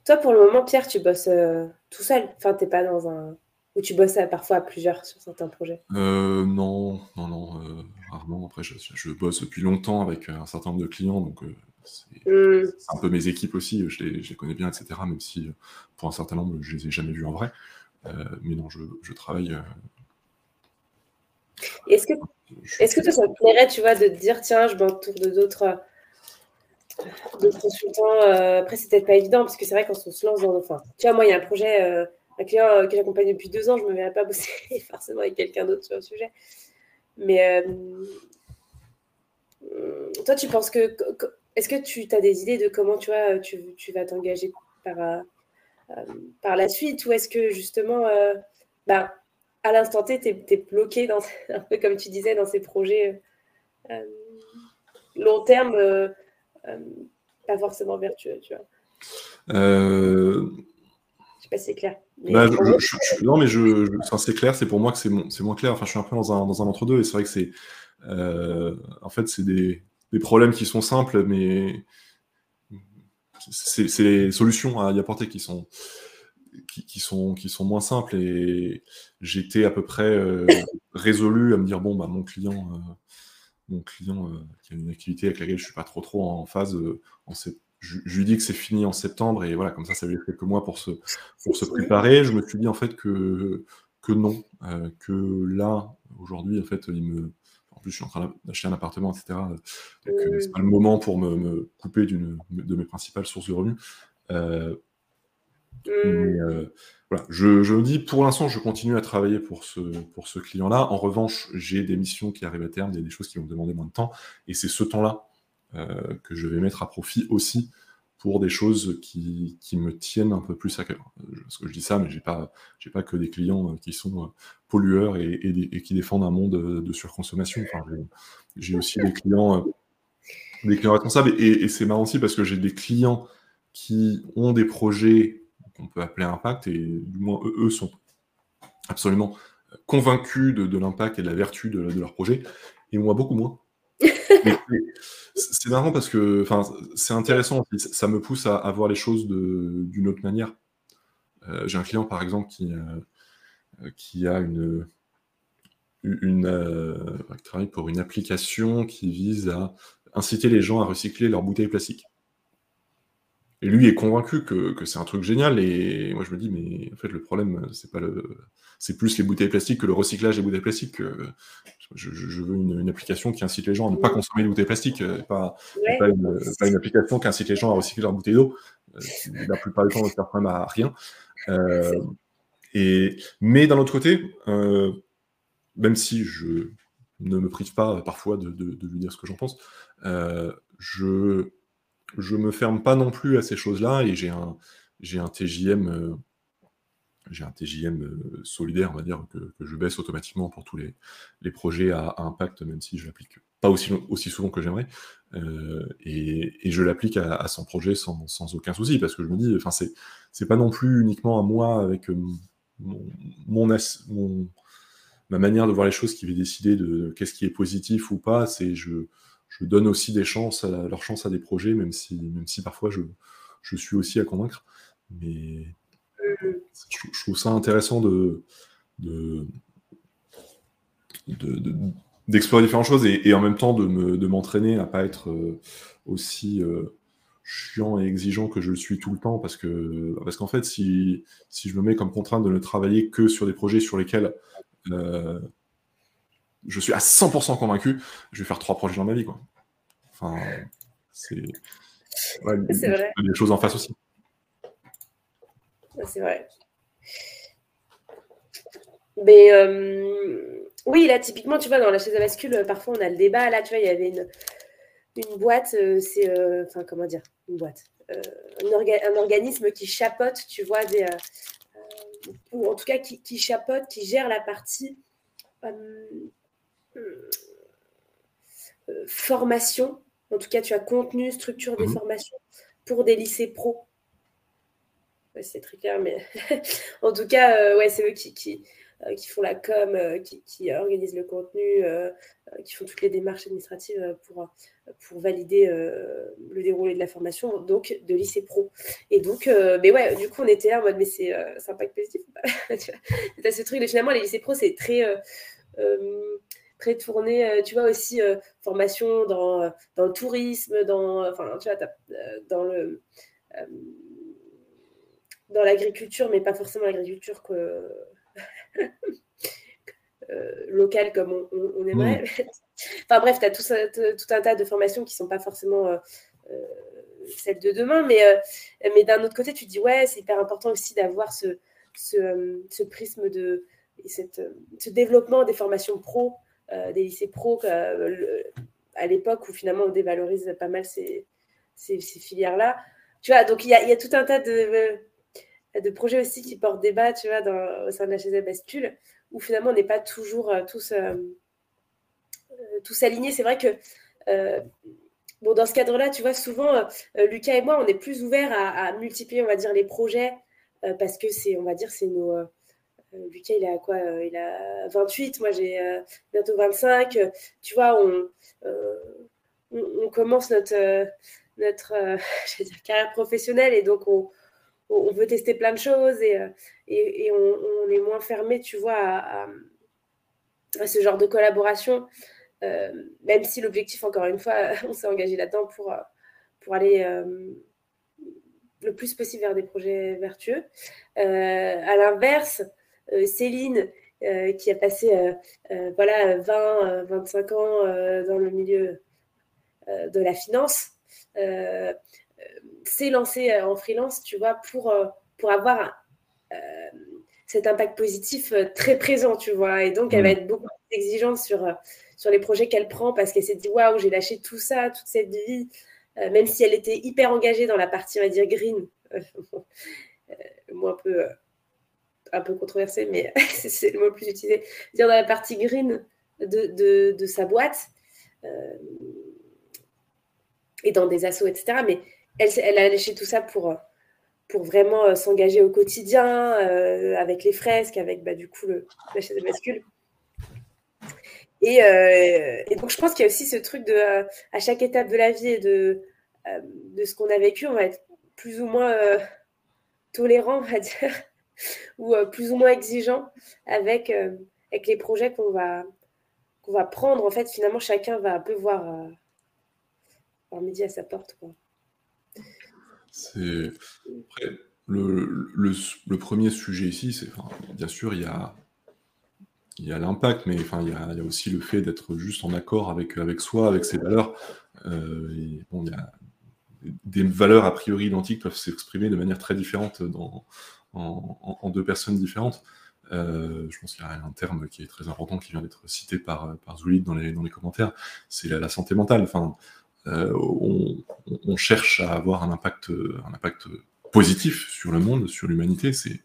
toi, pour le moment, Pierre, tu bosses tout seul. Enfin, t'es pas dans un. Ou tu bosses parfois à plusieurs sur certains projets Non, non, non, rarement. Après, je, je, bosse depuis longtemps avec un certain nombre de clients, donc Mmh. C'est un peu mes équipes aussi, je les, connais bien, etc. Même si euh, pour un certain nombre, je les ai jamais vus en vrai. Euh, mais non, je, travaille. Euh, est-ce que, est-ce que toi, ça te plairait, tu vois, de te dire, tiens, je m'entoure de d'autres consultants. après, c'est peut-être pas évident, parce que c'est vrai qu'on se lance dans. Enfin, tu vois, moi, il y a un projet, un client que j'accompagne depuis deux ans, je ne me verrais pas bosser forcément avec quelqu'un d'autre sur le sujet. Mais toi, tu penses que est-ce que tu as des idées de comment tu, vois, tu, tu vas t'engager par, euh, euh, par la suite Ou est-ce que justement, euh, bah, à l'instant T, tu es, bloqué, dans, un peu comme tu disais, dans ces projets long terme, pas forcément vertueux tu vois Je sais pas si c'est clair. Bah, non, mais je, c'est clair, c'est pour moi que c'est moins clair. Enfin, je suis un peu dans un, dans un entre-deux et c'est vrai que c'est. en fait, c'est des, des problèmes qui sont simples, mais c'est les solutions à y apporter qui sont, qui, sont, qui sont moins simples. Et j'étais à peu près euh, résolu à me dire bon, bah, mon client, euh, mon client euh, qui a une activité avec laquelle je suis pas trop trop en phase, je, lui dis que c'est fini en septembre et voilà, comme ça, ça lui fait quelques mois pour se, pour se préparer. Je me suis dit en fait que, que non, que là, aujourd'hui, en fait, il me en plus, je suis en train d'acheter un appartement, etc. Donc, euh, c'est pas le moment pour me, couper d'une de mes principales sources de revenus. Euh, mais euh, voilà, je, je, me dis, pour l'instant, je continue à travailler pour ce, pour ce client-là. En revanche, j'ai des missions qui arrivent à terme, il y a des choses qui vont me demander moins de temps, et c'est ce temps-là que je vais mettre à profit aussi pour des choses qui, qui, me tiennent un peu plus à cœur. Parce que je dis ça, mais j'ai pas, j'ai pas que des clients euh, qui sont euh, pollueurs et, et, qui défendent un monde de surconsommation. Enfin, j'ai aussi des clients, euh, des clients responsables, et, c'est marrant aussi parce que j'ai des clients qui ont des projets qu'on peut appeler impact, et du moins eux, sont absolument convaincus de, de l'impact et de la vertu de, de leur projet, et moi beaucoup moins. c'est marrant parce que c'est intéressant, ça me pousse à, voir les choses d'une autre manière. Euh, j'ai un client par exemple qui, euh, qui a une, une euh, travaille pour une application qui vise à inciter les gens à recycler leurs bouteilles plastiques. Et lui est convaincu que, que c'est un truc génial. Et moi, je me dis, mais en fait, le problème, c'est pas le, c'est plus les bouteilles plastiques que le recyclage des bouteilles plastiques. Je, je veux une, une, application qui incite les gens à ne pas consommer les bouteilles plastiques, euh, pas, pas, une, pas, une, application qui incite les gens à recycler leurs bouteilles d'eau. Euh, la plupart du temps, on ne sert quand même à rien. Euh, et, mais d'un autre côté, euh, même si je ne me prive pas parfois de, de, de lui dire ce que j'en pense, euh, je je me ferme pas non plus à ces choses-là et j'ai un, TJM, euh, euh, solidaire, on va dire, que, je baisse automatiquement pour tous les, projets à, impact, même si je l'applique pas aussi, souvent que j'aimerais. Euh, et, je l'applique à, à, son projet sans, aucun souci, parce que je me dis, enfin, c'est, pas non plus uniquement à moi avec ma manière de voir les choses qui va décider de qu'est-ce qui est positif ou pas, c'est je je donne aussi des chances, à, leur chance à des projets, même si, même si parfois je, je suis aussi à convaincre. Mais je, trouve ça intéressant de, de, d'explorer différentes choses et, en même temps de, me, de m'entraîner à pas être euh, aussi euh, chiant et exigeant que je le suis tout le temps parce que parce qu'en fait si, si je me mets comme contrainte de ne travailler que sur des projets sur lesquels euh, je suis à 100% convaincu, je vais faire trois projets dans ma vie. Quoi. Enfin, c'est. Ouais, c'est vrai. Des choses en face aussi. C'est vrai. Mais euh, oui, là, typiquement, tu vois, dans la chaise à bascule, parfois on a le débat. Là, tu vois, il y avait une, une boîte, euh, c'est. Euh, enfin, comment dire Une boîte. Un, organisme qui chapote, tu vois, des. ou en tout cas qui, qui, chapote, qui gère la partie euh, formation, en tout cas tu as contenu, structure des mhm. formations pour des lycées pro. c'est très clair, mais en tout cas, euh, ouais, c'est eux qui, qui font la com, qui, organisent le contenu, qui font toutes les démarches administratives pour, pour valider le déroulé de la formation, donc de lycée pro. Et donc, mais ouais, du coup, on était là en mode, mais c'est un impact positif. c'est ce truc de finalement, les lycées pro, c'est très très tourné, tu vois, aussi formation dans, dans le tourisme, dans, enfin, tu vois, dans le, dans l'agriculture, mais pas forcément l'agriculture que... Euh, locale comme on, aimerait. Enfin bref, tu as tout, tout, un tas de formations qui ne sont pas forcément euh, euh, celles de demain, mais, mais d'un autre côté, tu te dis, ouais, c'est hyper important aussi d'avoir ce, ce, ce, prisme de cette, ce développement des formations pro, des lycées pro, à l'époque où finalement on dévalorise pas mal ces, filières-là. Tu vois, donc il y a, tout un tas de, de projets aussi qui portent débat, tu vois, au sein de la chaise bascule, où finalement on n'est pas toujours euh, tous, euh, euh, tous alignés. C'est vrai que bon, dans ce cadre-là, tu vois, souvent, Lucas et moi, on est plus ouverts à, multiplier, on va dire, les projets, parce que c'est, on va dire, c'est nos... Lucas, il a quoi Il a 28, moi j'ai bientôt 25. tu vois, on, on, commence notre, notre carrière professionnelle et donc on, on veut tester plein de choses et, euh, et, on, est moins fermé, tu vois, à, ce genre de collaboration, euh, même si l'objectif, encore une fois, on s'est engagé là-dedans pour, euh, pour aller le plus possible vers des projets vertueux. à l'inverse, Céline, qui a passé voilà, 20, 25 ans dans le milieu de la finance, s'est lancée euh, en freelance, tu vois, pour, euh, pour avoir euh, cet impact positif très présent, tu vois. Et donc, elle va mm. être beaucoup plus exigeante sur, sur les projets qu'elle prend parce qu'elle s'est dit, waouh, j'ai lâché tout ça, toute cette vie, même si elle était hyper engagée dans la partie, on va dire, green. le mot un peu, un peu controversé, mais c'est le mot le plus utilisé. Dire dans la partie green de, de, sa boîte et dans des assos, etc. Mais elle, a lâché tout ça pour, pour vraiment euh, s'engager au quotidien, euh, avec les fresques, avec bah, du coup le, la chaise de bascule. Euh, et, donc, je pense qu'il y a aussi ce truc de, à chaque étape de la vie et de, de ce qu'on a vécu, on va être plus ou moins tolérant, on va dire, ou plus ou moins exigeant avec, avec les projets qu'on va, va prendre. En fait, finalement, chacun va un peu voir, voir midi à sa porte. Quoi. C'est le, le, premier sujet ici, c'est bien sûr il y a il y a l'impact, mais enfin il y, a, il y, a, aussi le fait d'être juste en accord avec avec soi, avec ses valeurs. Euh, a des valeurs a priori identiques peuvent s'exprimer de manière très différente dans, en, deux personnes différentes. Euh, je pense qu'il y a un terme qui est très important qui vient d'être cité par, par Zulid dans les, dans les commentaires, c'est la, santé mentale. Enfin, euh, on, cherche à avoir un impact, un impact positif sur le monde, sur l'humanité. C'est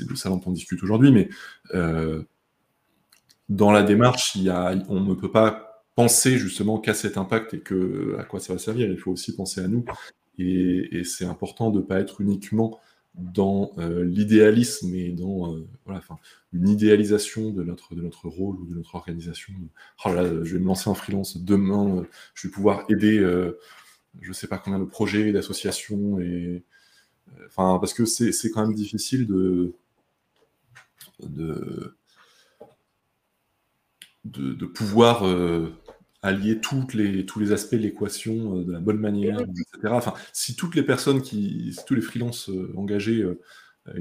de ça dont on discute aujourd'hui. Mais euh, dans la démarche, il y a, on ne peut pas penser justement qu'à cet impact et que, à quoi ça va servir. Il faut aussi penser à nous. Et c'est important de ne pas être uniquement dans euh, l'idéalisme et dans euh, une idéalisation de notre, de notre rôle ou de notre organisation. Oh je vais me lancer en freelance demain, euh, je vais pouvoir aider je ne sais pas combien de projets, d'associations, et parce que c'est quand même difficile de, de, de, de pouvoir allier toutes les, tous les aspects de l'équation euh, de la bonne manière, etc. Enfin, si toutes les personnes qui, tous les freelances euh, engagés euh,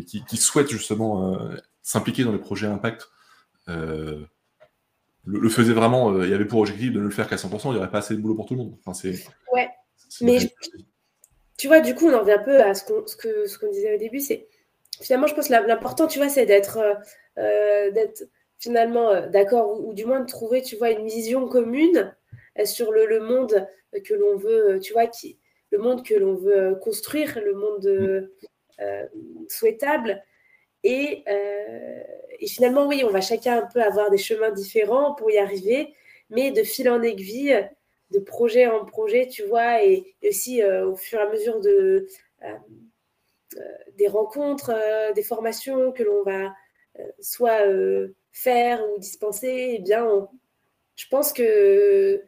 qui, souhaitent justement s'impliquer dans les projets impact le, faisaient vraiment, il y avait pour objectif de ne le faire qu'à 100%, il n'y aurait pas assez de boulot pour tout le monde. Enfin, c'est, ouais, mais tu vois, du coup, on en revient un peu à ce qu'on, ce que, ce qu'on disait au début, c'est finalement, je pense que l'important, tu vois, c'est d'être, d'être finalement euh, d'accord, ou, du moins de trouver, tu vois, une vision commune euh, sur le, monde que l'on veut, euh, tu vois, qui, le monde que l'on veut construire, le monde souhaitable. Et, et, finalement, oui, on va chacun un peu avoir des chemins différents pour y arriver, mais de fil en aiguille, de projet en projet, tu vois, et, aussi au fur et à mesure de, des rencontres, des formations que l'on va soit faire ou dispenser, eh bien, je pense que,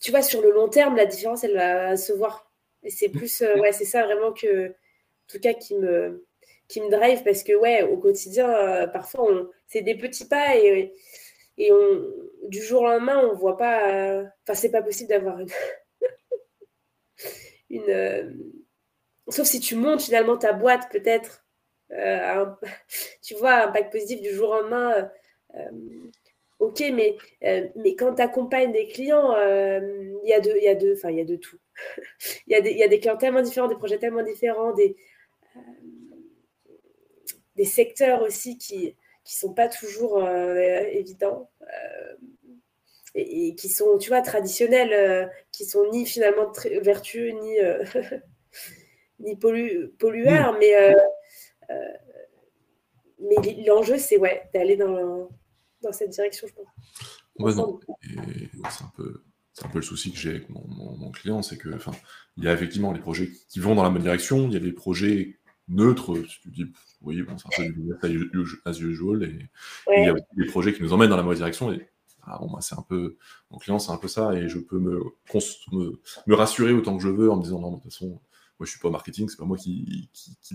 tu vois, sur le long terme, la différence, elle va se voir. Et c'est plus, ouais, c'est ça vraiment que, en tout cas, qui me, qui me drive parce que, ouais, au quotidien, parfois, c'est des petits pas et, et on, du jour au lendemain, on voit pas. Enfin, c'est pas possible d'avoir une. une sauf si tu montes finalement ta boîte, peut-être euh, tu vois, un impact positif du jour au lendemain. Euh, euh, ok, mais, mais quand tu accompagnes des clients, il y a de, y a de, enfin, il y a de tout. Il y, a des, y a des clients tellement différents, des projets tellement différents, des, des secteurs aussi qui qui sont pas toujours évidents et, qui sont, tu vois, traditionnels, qui sont ni finalement vertueux ni ni pollueurs, mmh. mais mais l'enjeu, c'est ouais, d'aller dans, dans cette direction, je pense. c'est un peu c'est un peu le souci que j'ai avec mon, client, c'est que, enfin, il y a effectivement les projets qui vont dans la bonne direction, il y a des projets neutres, tu dis, oui, bon, c'est un peu du as usual, et, il y a aussi des projets qui nous emmènent dans la mauvaise direction, et ah, bon, bah, c'est un peu, mon client, c'est un peu ça, et je peux me, me, me, rassurer autant que je veux en me disant, non, de toute façon, moi, je suis pas marketing, c'est pas moi qui,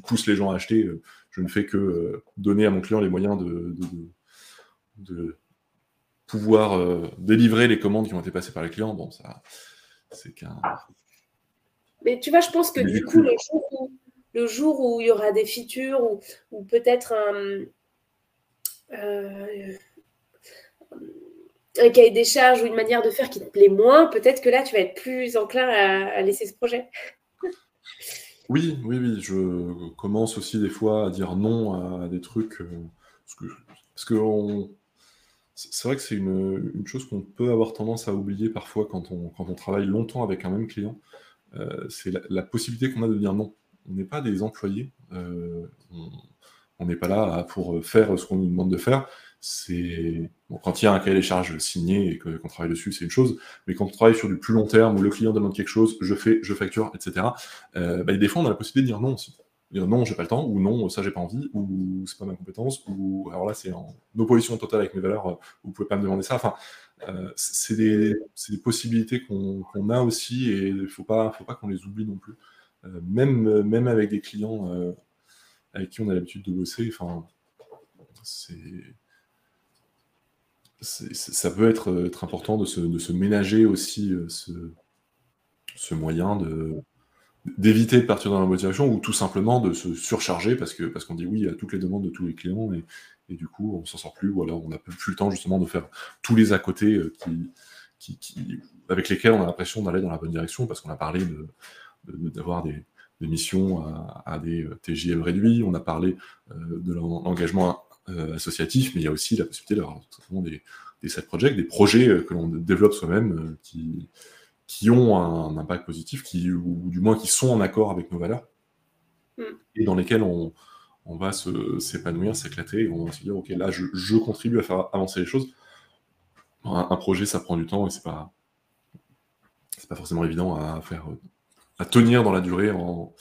pousse les gens à acheter. Euh, je ne fais que euh, donner à mon client les moyens de, de, pouvoir euh, délivrer les commandes qui ont été passées par les clients. Bon, ça, c'est qu'un. Mais tu vois, je pense que du coup, le jour, où, il y aura des features ou, peut-être un, un cahier des charges ou une manière de faire qui te plaît moins, peut-être que là, tu vas être plus enclin à laisser ce projet. Oui, oui, oui, je commence aussi des fois à dire non à des trucs, euh, parce que c'est vrai que c'est une chose qu'on peut avoir tendance à oublier parfois quand on travaille longtemps avec un même client, euh, c'est la possibilité qu'on a de dire non. On n'est pas des employés, euh, on n'est pas là pour, faire ce qu'on nous demande de faire c'est quand il y a un cahier des charges signé et qu'on travaille dessus, c'est une chose, mais quand on travaille sur du plus long terme où le client demande quelque chose, je fais, je facture, etc. Euh, bah, des fois, on a la possibilité de dire non aussi. Dire non, j'ai pas le temps, ou non, ça j'ai pas envie, ou c'est pas ma compétence, ou alors là c'est en opposition totale avec mes valeurs, vous pouvez pas me demander ça. Enfin, euh, c'est des, possibilités qu'on a aussi et il faut pas, faut pas qu'on les oublie non plus. Euh, même, même avec des clients euh, avec qui on a l'habitude de bosser, enfin, c'est ça peut être, être, important de se, ménager aussi ce, ce, moyen d'éviter de partir dans la direction ou tout simplement de se surcharger parce que parce qu'on dit oui à toutes les demandes de tous les clients et, du coup on s'en sort plus ou alors on n'a plus le temps justement de faire tous les à côté qui, qui, avec lesquels on a l'impression d'aller dans la bonne direction parce qu'on a parlé d'avoir des, missions à, des TJM réduits, on a parlé de l'engagement euh, associatif, mais il y a aussi la possibilité d'avoir des, des side projects, des projets euh, que l'on développe soi-même euh, qui, qui ont un, impact positif, qui, ou du moins qui sont en accord avec nos valeurs, mm. et dans lesquels on, on va s'épanouir, s'éclater, et on va se dire, OK, là, je, je, contribue à faire avancer les choses. Un, projet, ça prend du temps, et c'est pas, pas forcément évident à faire, à tenir dans la durée en,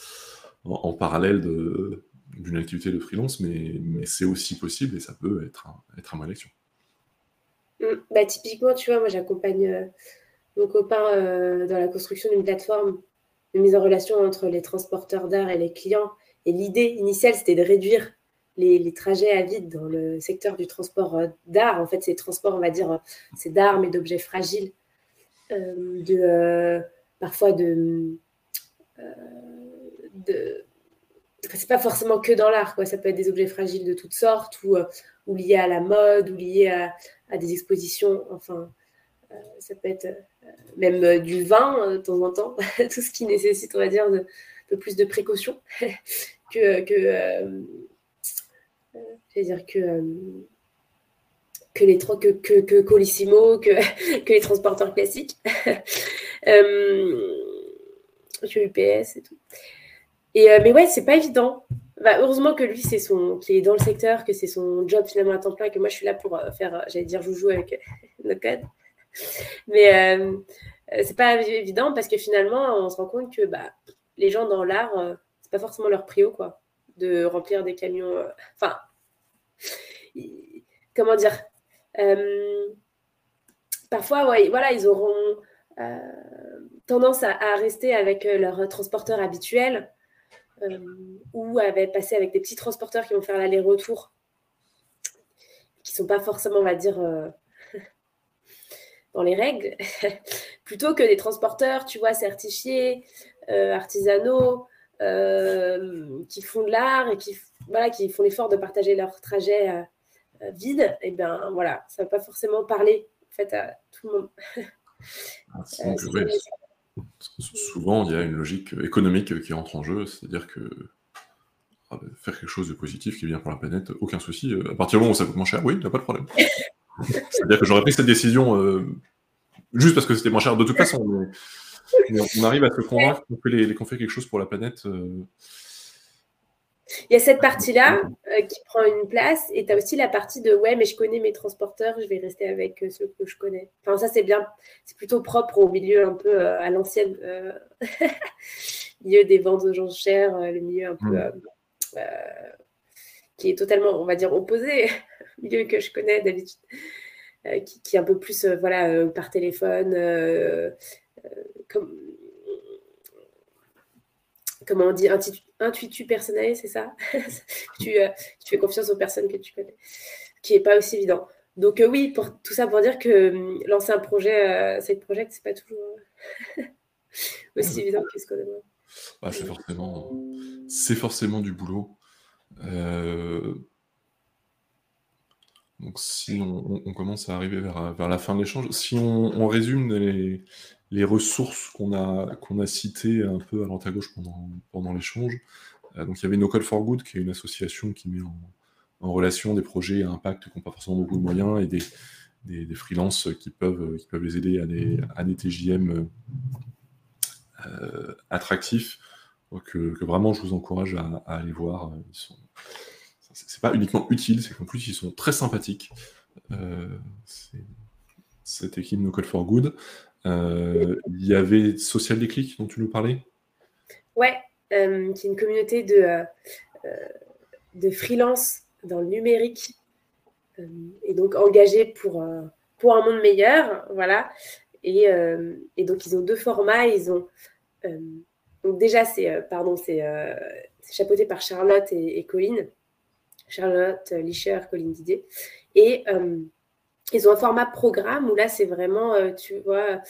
en, en parallèle de, d'une activité de freelance, mais, c'est aussi possible et ça peut être un, être un. Mm. Bah, typiquement, tu vois, moi j'accompagne euh, mon copain euh, dans la construction d'une plateforme de mise en relation entre les transporteurs d'art et les clients. Et l'idée initiale, c'était de réduire les, les, trajets à vide dans le secteur du transport euh, d'art. En fait, c'est transport, on va dire, c'est d'art, mais d'objets fragiles. de, parfois de, de c'est pas forcément que dans l'art, quoi. Ça peut être des objets fragiles de toutes sortes ou, euh, liés à la mode ou liés à, des expositions. Enfin, euh, ça peut être euh, même du vin de temps en temps, tout ce qui nécessite, on va dire, de, de plus de précautions que, que dire que que les que, que, que Colissimo, que, que les transporteurs classiques, que UPS et tout. Et, euh, mais ouais, c'est pas évident. Bah, heureusement que lui, c'est son, qu'il est dans le secteur, que c'est son job finalement à temps plein, que moi je suis là pour euh, faire, euh, j'allais dire joujou avec le code. Mais euh, c'est pas évident parce que finalement, on se rend compte que bah, les gens dans l'art, c'est pas forcément leur prio, quoi, de remplir des camions. Enfin, comment dire Parfois, ouais, voilà, ils auront tendance à, rester avec leur transporteur habituel ou à passer avec des petits transporteurs qui vont faire l'aller-retour, qui ne sont pas forcément, on va dire, dans les règles, plutôt que des transporteurs, tu vois, certifiés, euh, artisanaux, euh, qui font de l'art et qui, voilà, qui font l'effort de partager leur trajet euh, vide, et eh bien voilà, ça ne va pas forcément parler en fait, à tout le monde. Ah, souvent, il y a une logique économique qui entre en jeu, c'est-à-dire que ah, bah, faire quelque chose de positif qui vient pour la planète, aucun souci. À partir du moment où ça coûte moins cher, oui, il n'y a pas de problème. C'est-à-dire que j'aurais pris cette décision euh, juste parce que c'était moins cher de toute façon. Mais, on arrive à se convaincre qu'on fait, quelque chose pour la planète. Euh. Il y a cette partie-là euh, qui prend une place et tu as aussi la partie de ouais, mais je connais mes transporteurs, je vais rester avec ceux que je connais. Enfin, ça, c'est bien, c'est plutôt propre au milieu un peu à l'ancienne, milieu des ventes aux gens chers, le milieu un peu mm. qui est totalement, on va dire, opposé milieu que je connais d'habitude, euh, qui, est un peu plus euh, voilà, euh, par téléphone, comme, comment on dit, intuitu personnel, c'est ça? Tu, tu, fais confiance aux personnes que tu connais, qui n'est pas aussi évident. Donc oui, pour tout ça pour dire que lancer un projet, cette projet, c'est pas toujours aussi évident que ce qu'on aimerait. Bah, c'est forcément, c'est forcément du boulot. Euh, donc si on, commence à arriver vers, vers la fin de l'échange, si on, résume les, les ressources qu'on a, a citées un peu à l'antagauche à gauche pendant, pendant l'échange, euh, donc il y avait No Code for Good, qui est une association qui met en, relation des projets à impact qui n'ont pas forcément beaucoup de moyens et des, des, freelances qui peuvent, qui peuvent les aider à des, à des TJM euh, attractifs. Donc, que, vraiment, je vous encourage à, à aller voir. Ils sont, c'est pas uniquement utile, c'est qu'en plus ils sont très sympathiques. Euh, cette équipe No Code for Good. Euh, il y avait Social Déclic dont tu nous parlais? Ouais, euh, qui est une communauté de, de freelance dans le numérique et donc engagés pour, un monde meilleur. Voilà. Et, donc ils ont deux formats. Ils ont déjà c'est pardon c'est chapeauté par Charlotte et, et. Charlotte Licher, Colline Didier. Euh, ils ont un format programme où là, c'est vraiment, euh, tu vois,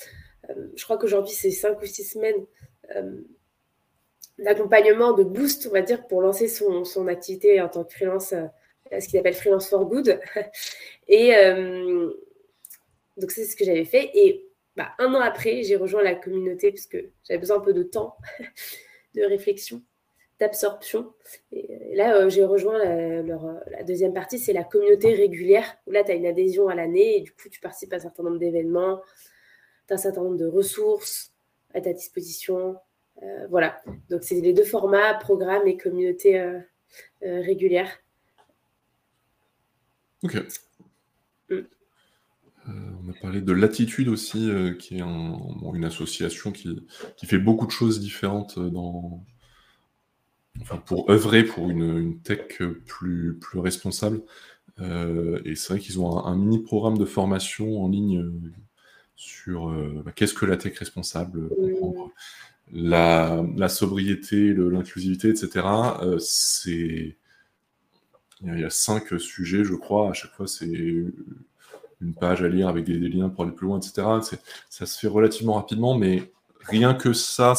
euh, je crois qu'aujourd'hui, c'est cinq ou six semaines d'accompagnement, de boost, on va dire, pour lancer son, son activité en tant que freelance, ce qu'ils appellent freelance for good. Et donc, c'est ce que j'avais fait. Et bah, un an après, j'ai rejoint la communauté parce que j'avais besoin un peu de temps de réflexion d'absorption. Et là, euh, j'ai rejoint la, la, deuxième partie, c'est la communauté régulière, où là, tu as une adhésion à l'année et du coup, tu participes à un certain nombre d'événements, tu as un certain nombre de ressources à ta disposition. Euh, voilà, donc c'est les deux formats, programme et communauté euh, régulière. Ok. Mm. on a parlé de Latitude aussi, qui est une association qui, qui, fait beaucoup de choses différentes dans, pour œuvrer pour une, tech plus, plus responsable. Euh, et c'est vrai qu'ils ont un, mini programme de formation en ligne euh, sur euh, bah, qu'est-ce que la tech responsable, la, la, sobriété, l'inclusivité, etc. c'est il y a cinq sujets, je crois. À chaque fois, c'est une page à lire avec des, liens pour aller plus loin, etc. Ça se fait relativement rapidement, mais rien que ça,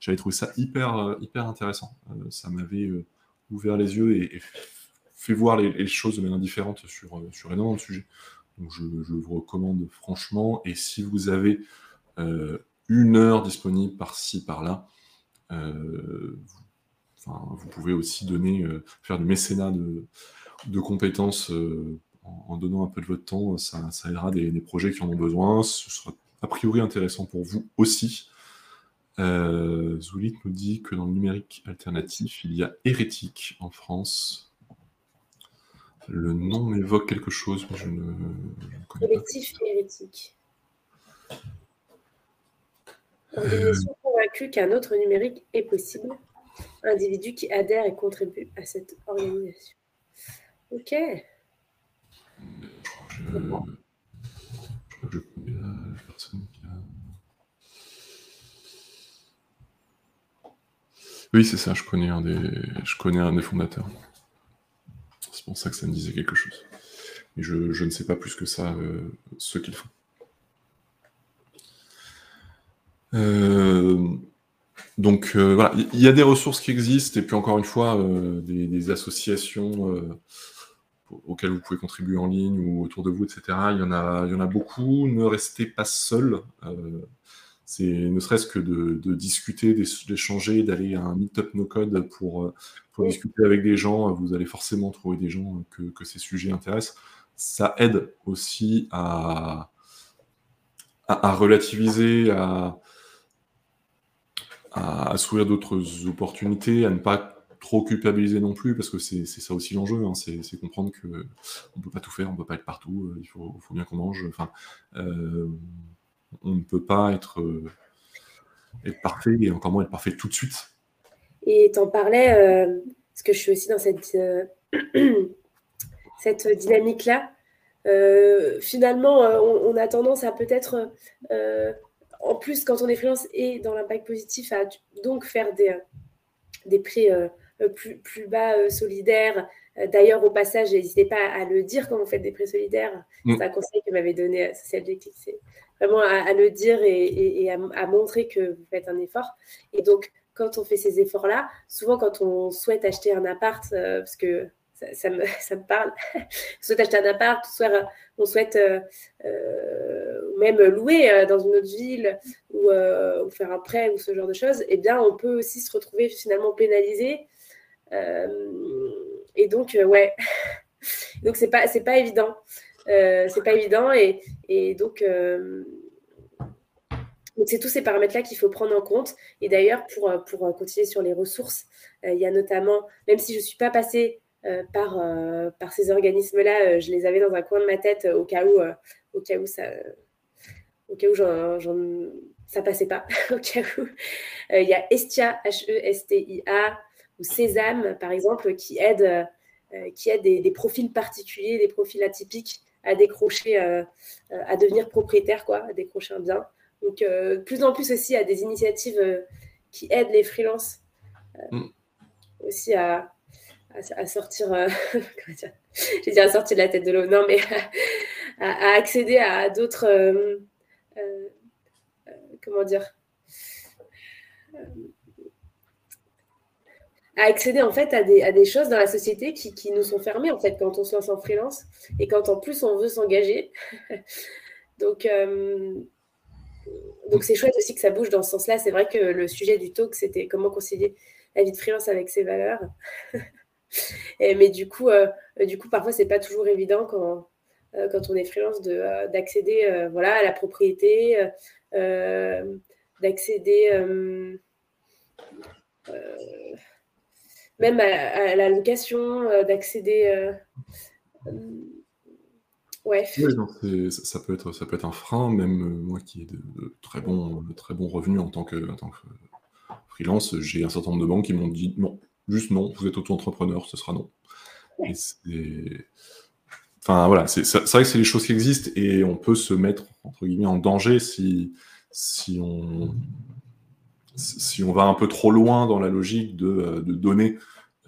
j'avais trouvé ça hyper, euh, intéressant. Euh, ça m'avait euh, ouvert les yeux et, fait voir les, choses de manière différente sur, énormément de sujets. Je, vous recommande franchement. Et si vous avez une heure disponible par-ci, par-là, vous, pouvez aussi donner, faire du mécénat de, compétences en, donnant un peu de votre temps. Ça, aidera des, projets qui en ont besoin. A priori intéressant pour vous aussi. Euh, Zoulit nous dit que dans le numérique alternatif, il y a hérétique en France. Le nom m'évoque quelque chose, mais je ne, connais pas. et hérétique. Organisation euh... convaincue qu'un autre numérique est possible. Individu qui adhère et contribue à cette organisation. Ok. Je crois que je, connais la personne qui a. Oui, c'est ça, je connais un des, fondateurs. C'est pour ça que ça me disait quelque chose. Mais je, ne sais pas plus que ça euh, ce qu'ils font. Euh, donc euh, voilà, il y a des ressources qui existent, et puis encore une fois, des, associations auxquelles vous pouvez contribuer en ligne ou autour de vous, etc. Il y en a beaucoup. Ne restez pas seul. C'est ne serait-ce que de, discuter, d'échanger, d'aller à un meet-up no-code pour, pour discuter avec des gens. Vous allez forcément trouver des gens que, ces sujets intéressent. Ça aide aussi à, à, relativiser, à, à, s'ouvrir d'autres opportunités, à ne pas trop culpabiliser non plus, parce que c'est ça aussi l'enjeu, hein. c'est comprendre que on peut pas tout faire, on peut pas être partout, il faut, faut bien qu'on mange. Enfin, euh, on ne peut pas être, euh, être parfait et encore moins être parfait tout de suite. Et tu en parlais, euh, parce que je suis aussi dans cette, euh, cette dynamique-là. finalement, on, a tendance à peut-être, en plus, quand on est freelance et dans l'impact positif, à donc faire des, des prix plus, plus bas solidaires, D'ailleurs, au passage, n'hésitez pas à le dire quand vous faites des prix solidaires. Mm. C'est un conseil que m'avait donné Social C'est vraiment à, le dire et, à, montrer que vous faites un effort. Et donc, quand on fait ces efforts-là, souvent quand on souhaite acheter un appart, euh, parce que ça, me, ça, me, parle, on souhaite acheter un appart, soit on souhaite euh, euh, même louer dans une autre ville ou, faire un prêt ou ce genre de choses, eh bien, on peut aussi se retrouver finalement pénalisé. et donc, ouais, donc c'est pas, pas évident. Euh, c'est pas évident et, et donc euh, c'est tous ces paramètres-là qu'il faut prendre en compte. Et d'ailleurs, pour, pour continuer sur les ressources, euh, il y a notamment, même si je ne suis pas passée par, par ces organismes-là, je les avais dans un coin de ma tête au cas où, au cas où ça, au cas où ça passait pas, au cas où. Il y a Estia, H-E-S-T-I-A, ou Sésame, par exemple, qui aide, qui aide des, des, profils particuliers, des profils atypiques à décrocher, euh, euh, à devenir propriétaire, quoi, à décrocher un bien. Donc, euh, plus en plus aussi à des initiatives qui aident les freelances mm. aussi à, à, sortir, j'ai dit à sortir de la tête de l'eau, non, mais à, accéder à d'autres, comment dire, à accéder en fait à des, des choses dans la société qui, nous sont fermées en fait quand on se lance en freelance et quand en plus on veut s'engager. donc euh, donc c'est chouette aussi que ça bouge dans ce sens-là. C'est vrai que le sujet du talk c'était comment concilier la vie de freelance avec ses valeurs. mais du coup euh, du coup parfois c'est pas toujours évident quand euh, quand on est freelance d'accéder voilà à la propriété d'accéder même à, la location, euh, d'accéder. Euh, euh, ouais. Oui, ça, peut être, ça peut être un frein, même moi qui ai de, très, bons, très bons revenus en tant que, tant que freelance, j'ai un certain nombre de banques qui m'ont dit non, juste non, vous êtes auto-entrepreneur, ce sera non. Enfin voilà, c'est vrai que c'est des choses qui existent et on peut se mettre entre guillemets en danger si, si, on, si on va un peu trop loin dans la logique de, de donner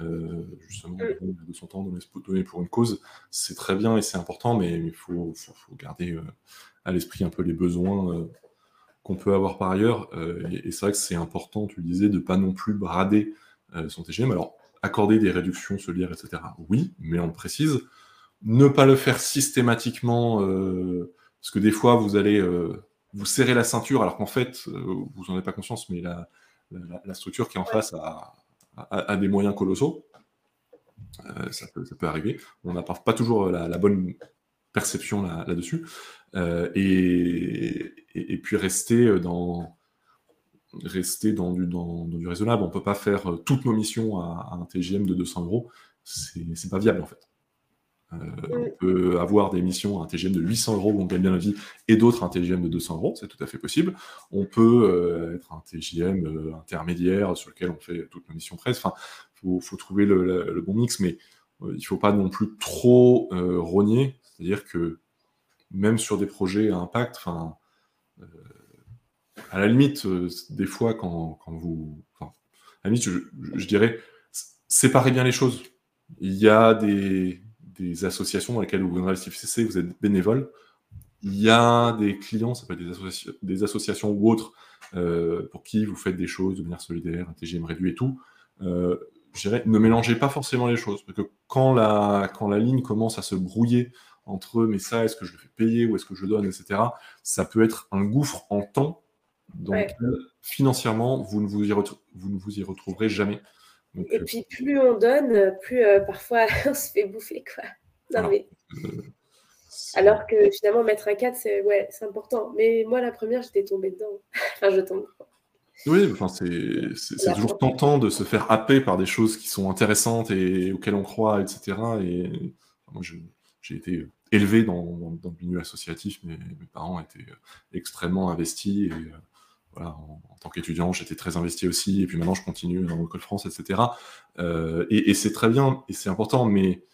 euh, justement mm. de son temps donner pour une cause, c'est très bien et c'est important, mais il faut, garder euh, à l'esprit un peu les besoins euh, qu'on peut avoir par ailleurs. et, c'est vrai que c'est important, tu le disais, de pas non plus brader son TGM. Alors, accorder des réductions solidaires, etc. Oui, mais on précise, ne pas le faire systématiquement, parce que des fois, vous allez vous serrer la ceinture, alors qu'en fait, vous n'en avez pas conscience, mais la, la, structure qui est en face a, des moyens colossaux. Euh, ça, peut, ça, peut, arriver. On n'a pas, toujours la, bonne perception là-dessus. Euh, et, et, puis rester dans, rester dans du, dans, du raisonnable. On ne peut pas faire toutes nos missions à, à un TGM de 200 euros. C'est pas viable en fait. Euh, on peut avoir des missions à un TGM de 800 euros où on gagne bien la vie et d'autres à un TGM de 200 euros, c'est tout à fait possible. On peut euh, être un TGM euh, intermédiaire sur lequel on fait toutes nos missions presse. Enfin, il faut, trouver le, bon mix, mais il ne faut pas non plus trop rogner. C'est-à-dire que même sur des projets à impact, enfin, à la limite, des fois, quand, vous. à la limite, je, dirais, séparez bien les choses. Il y a des, associations dans lesquelles vous investissez, vous êtes bénévole. Il y a des clients, ça peut être des, des associations ou autres, euh, pour qui vous faites des choses de manière solidaire, un TGM réduit et tout. Euh, je dirais, ne mélangez pas forcément les choses. Parce que quand la, quand la ligne commence à se brouiller entre mais ça, est-ce que je le fais payer ou est-ce que je donne, etc., ça peut être un gouffre en temps. Donc, financièrement, vous ne vous y, vous ne vous y retrouverez jamais. Et euh, puis, plus on donne, plus parfois on se fait bouffer. Quoi. Non, mais... Alors que finalement, mettre un 4, c'est ouais, important. Mais moi, la première, j'étais tombée dedans. enfin, je tombe. Oui, enfin, c'est toujours tentant de se faire happer par des choses qui sont intéressantes et auxquelles on croit, etc. Et moi, j'ai été élevé dans, dans, le milieu associatif. Mes, mes parents étaient extrêmement investis. Et euh, en, tant qu'étudiant, j'étais très investi aussi. Et puis maintenant, je continue dans l'école France, etc. Euh, et, c'est très bien et c'est important, mais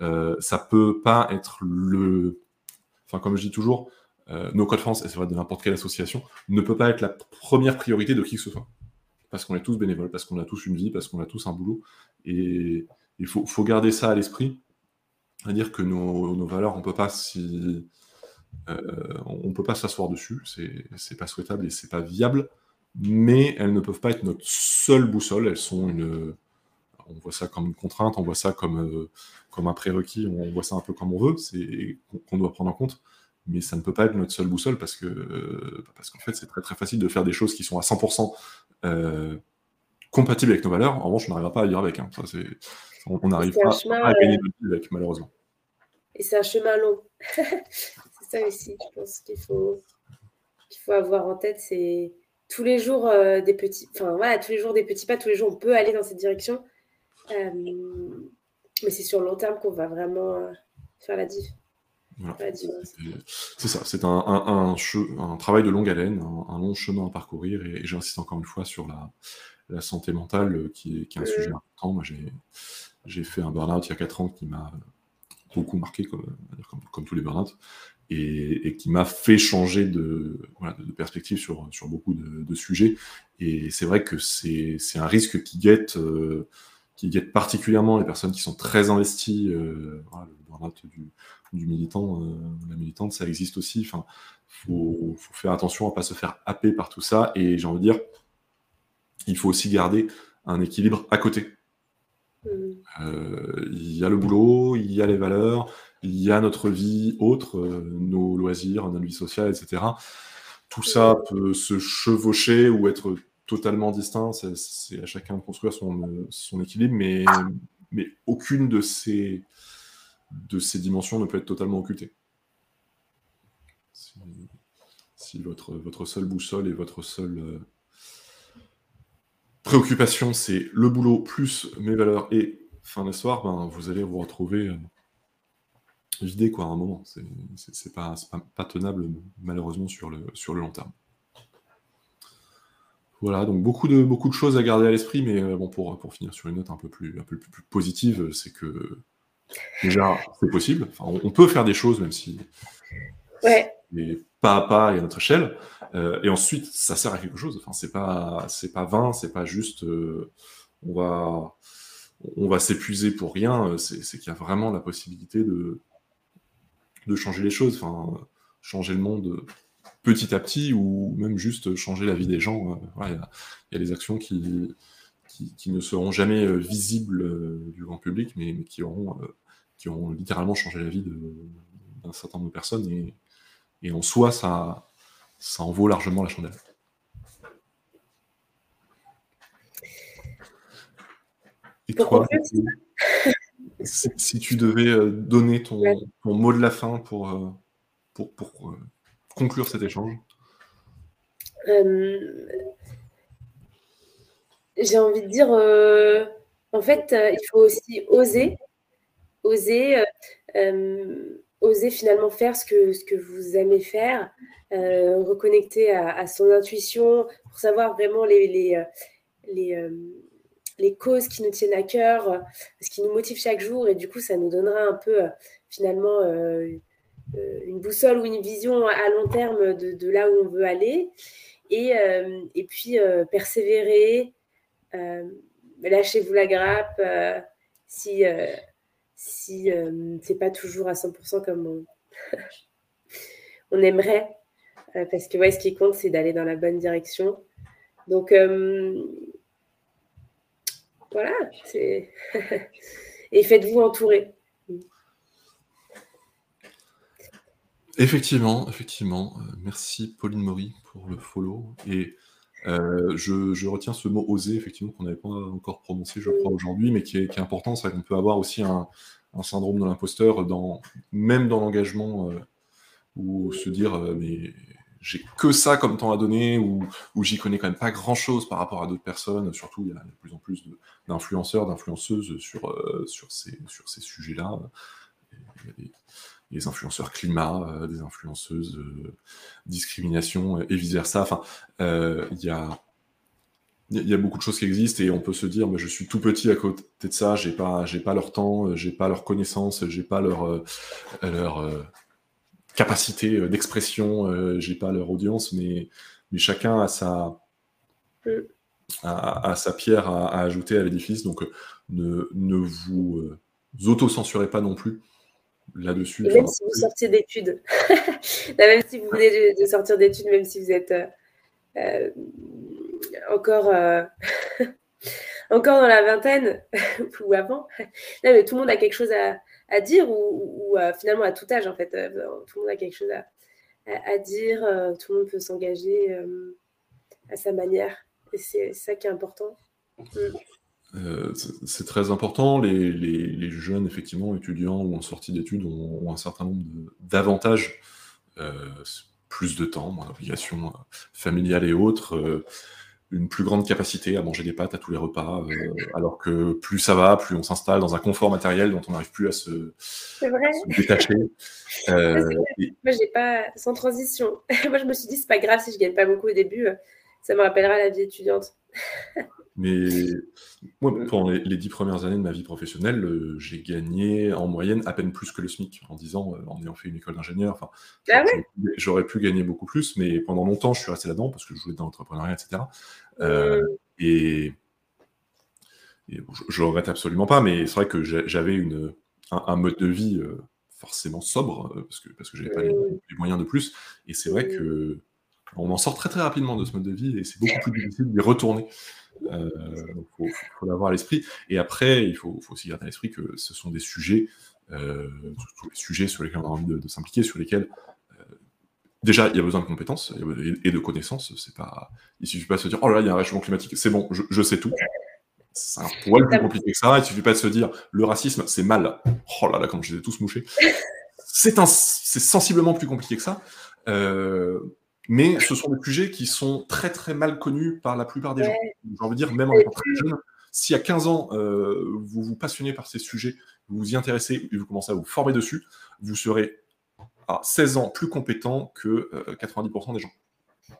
euh, ça peut pas être le. Enfin, comme je dis toujours, euh, nos codes France, et c'est vrai de n'importe quelle association, ne peut pas être la première priorité de qui que ce soit. Parce qu'on est tous bénévoles, parce qu'on a tous une vie, parce qu'on a tous un boulot. Et il faut, garder ça à l'esprit. C'est-à-dire que nos, nos, valeurs, on peut pas si. Euh, on peut pas s'asseoir dessus, c'est pas souhaitable et c'est pas viable, mais elles ne peuvent pas être notre seule boussole, elles sont une, on voit ça comme une contrainte, on voit ça comme, euh, comme un prérequis, on voit ça un peu comme on veut, c'est qu'on doit prendre en compte, mais ça ne peut pas être notre seule boussole parce que euh, parce qu'en fait c'est très très facile de faire des choses qui sont à 100% euh, compatibles avec nos valeurs. En revanche, on n'arrivera pas à vivre avec. Hein. Ça, on n'arrive pas à gagner de vie avec, malheureusement. Et c'est un chemin long. ça aussi, je pense qu'il faut qu'il faut avoir en tête, c'est tous les jours des petits, enfin voilà, tous les jours des petits pas, tous les jours on peut aller dans cette direction, euh, mais c'est sur le long terme qu'on va vraiment euh, faire la diff. C'est ça, c'est un, un, un, travail de longue haleine, un, long chemin à parcourir, et, j'insiste encore une fois sur la, la santé mentale euh, qui est, qui est un sujet important. Moi, j'ai fait un burn-out il y a 4 ans qui m'a beaucoup marqué, comme, comme, comme tous les burn-out, et, qui m'a fait changer de, perspective sur, beaucoup de, sujets. Et c'est vrai que c'est un risque qui guette qui guettent particulièrement les personnes qui sont très investies. Euh, le du, du militant, euh, la militante, ça existe aussi. Enfin, faut, faut faire attention à pas se faire happer par tout ça. Et j'ai envie de dire, il faut aussi garder un équilibre à côté. Euh, il y a le boulot, il y a les valeurs, il y a notre vie autre, euh, nos loisirs, notre vie sociale, etc. Tout ça peut se chevaucher ou être totalement distinct, c'est à chacun de construire son, équilibre, mais, aucune de ces, dimensions ne peut être totalement occultée. Si, votre, seule boussole et votre seule euh, préoccupation, c'est le boulot plus mes valeurs et fin d'histoire, ben, vous allez vous retrouver euh, vidé quoi, à un moment. C'est pas, pas, pas, tenable, malheureusement, sur le, sur le long terme. Voilà, donc beaucoup de, beaucoup de choses à garder à l'esprit, mais euh, bon, pour, pour finir sur une note un peu plus, un peu plus, positive, c'est que déjà, c'est possible. Enfin, on, peut faire des choses, même si. Ouais. Pas à pas et à notre échelle. Euh, et ensuite, ça sert à quelque chose. Enfin, c'est pas, c'est pas vain, c'est pas juste. Euh, on va, on va s'épuiser pour rien. C'est qu'il y a vraiment la possibilité de, de changer les choses. Enfin, changer le monde petit à petit ou même juste changer la vie des gens. Euh, il y, a des actions qui, qui, ne seront jamais euh, visibles euh, du grand public, mais, qui, auront, qui littéralement changé la vie d'un certain nombre de personnes. Et, en soi, ça, ça en vaut largement la chandelle. Et toi, si, tu devais donner ton, ton, mot de la fin pour, pour, pour conclure cet échange euh, J'ai envie de dire, euh, en fait, euh, il faut aussi oser, oser, oser finalement faire ce que, ce que vous aimez faire, reconnecter à, son intuition pour savoir vraiment les, les, les causes qui nous tiennent à cœur, ce qui nous motive chaque jour. Et du coup, ça nous donnera un peu, finalement, une boussole ou une vision à long terme de, là où on veut aller. Et, et puis, persévérer, lâchez-vous la grappe si, si c'est pas toujours à 100% comme on, aimerait. parce que ce qui compte, c'est d'aller dans la bonne direction. Donc, euh, voilà. Et faites-vous entourer. Effectivement, effectivement. Euh, merci Pauline Maury pour le follow. Et euh, je, retiens ce mot oser, effectivement, qu'on n'avait pas encore prononcé, je crois, aujourd'hui, mais qui est, important. C'est qu'on peut avoir aussi un, syndrome de l'imposteur, dans, même dans l'engagement, ou se dire, mais j'ai que ça comme temps à donner, ou, j'y connais quand même pas grand chose par rapport à d'autres personnes. Surtout, il y a de plus en plus d'influenceurs, d'influenceuses sur, euh, sur ces, sur ces sujets-là. Il y influenceurs climat, euh, des influenceuses euh, discrimination et vice-versa. Enfin, il y a. Y a beaucoup de choses qui existent et on peut se dire, mais je suis tout petit à côté de ça, j'ai pas, pas leur temps, j'ai pas leur connaissance, j'ai pas leur, leur, capacité euh, d'expression, euh, j'ai pas leur audience, mais, mais chacun a sa, a, sa pierre à, ajouter à l'édifice. Donc euh, ne, ne vous auto-censurez pas non plus là-dessus. Même si vous sortiez d'études, même si vous venez de, sortir d'études, même si vous êtes encore, encore dans la vingtaine ou avant, mais tout le monde a quelque chose à, à dire ou, euh, finalement à tout âge en fait. Euh, tout le monde a quelque chose à, dire, euh, tout le monde peut s'engager à sa manière et c'est ça qui est important. Mm. C'est très important. Les, les, jeunes, effectivement, étudiants ou en sortie d'études ont, un certain nombre d'avantages. plus de temps, moins d'obligations familiales et autres une plus grande capacité à manger des pâtes à tous les repas, euh, alors que plus ça va, plus on s'installe dans un confort matériel dont on n'arrive plus à se, détacher. Euh, Moi, j'ai pas sans transition. Moi, je me suis dit c'est pas grave si je gagne pas beaucoup au début, ça me rappellera la vie étudiante. Mais moi, pendant les, dix premières années de ma vie professionnelle, euh, j'ai gagné en moyenne à peine plus que le SMIC en disant, euh, en ayant fait une école d'ingénieur. Enfin, ah j'aurais pu gagner beaucoup plus, mais pendant longtemps, je suis resté là-dedans parce que je voulais dans l'entrepreneuriat, etc. Euh, mm. Et, je, ne regrette absolument pas, mais c'est vrai que j'avais une, un, mode de vie forcément sobre parce que parce que j'avais pas les, mm. moyens de plus. Et c'est vrai mm. que on en sort très très rapidement de ce mode de vie et c'est beaucoup plus difficile d'y retourner. Euh, faut, l'avoir à l'esprit. Et après, il faut, aussi garder à l'esprit que ce sont des sujets, euh, sujets sur lesquels on a envie de, s'impliquer, sur lesquels euh, déjà il y a besoin de compétences et de connaissances. C'est pas, il suffit pas de se dire oh là, il y a un réchauffement climatique, c'est bon, je, sais tout. C'est un poil plus compliqué que ça. Il suffit pas de se dire le racisme, c'est mal. Oh là là, comme je les ai tous mouchés. C'est sensiblement plus compliqué que ça. Euh, mais ce sont des sujets qui sont très très mal connus par la plupart des gens. J'ai envie de dire, même en tant très jeune, si à 15 ans, euh, vous vous passionnez par ces sujets, vous vous y intéressez et vous commencez à vous former dessus, vous serez à 16 ans plus compétent que 90% euh, des gens.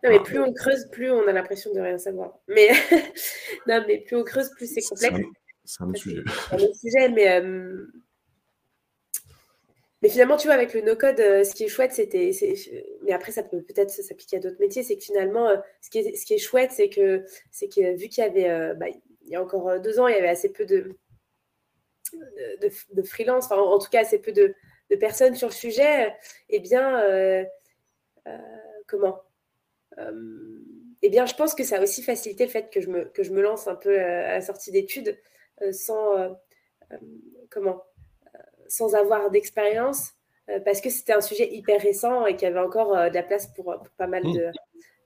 Non, mais plus on creuse, plus on a l'impression de rien savoir. Mais non, mais plus on creuse, plus c'est complexe. C'est un, autre sujet. C'est un autre sujet, mais euh, mais finalement, tu vois, avec le no-code, euh, ce qui est chouette, c'était. Mais après, ça peut peut-être s'appliquer à d'autres métiers. C'est que finalement, euh, ce, qui est, chouette, c'est que, c'est que vu qu'il y avait. Euh, bah, il y a encore deux ans, il y avait assez peu de, de, de freelance, enfin, en, tout cas, assez peu de, de, personnes sur le sujet. Eh bien, comment Eh bien, je pense que ça a aussi facilité le fait que je me, que je me lance un peu à la sortie d'études sans. comment sans avoir d'expérience euh, parce que c'était un sujet hyper récent et qu'il y avait encore euh, de la place pour, pas mal de,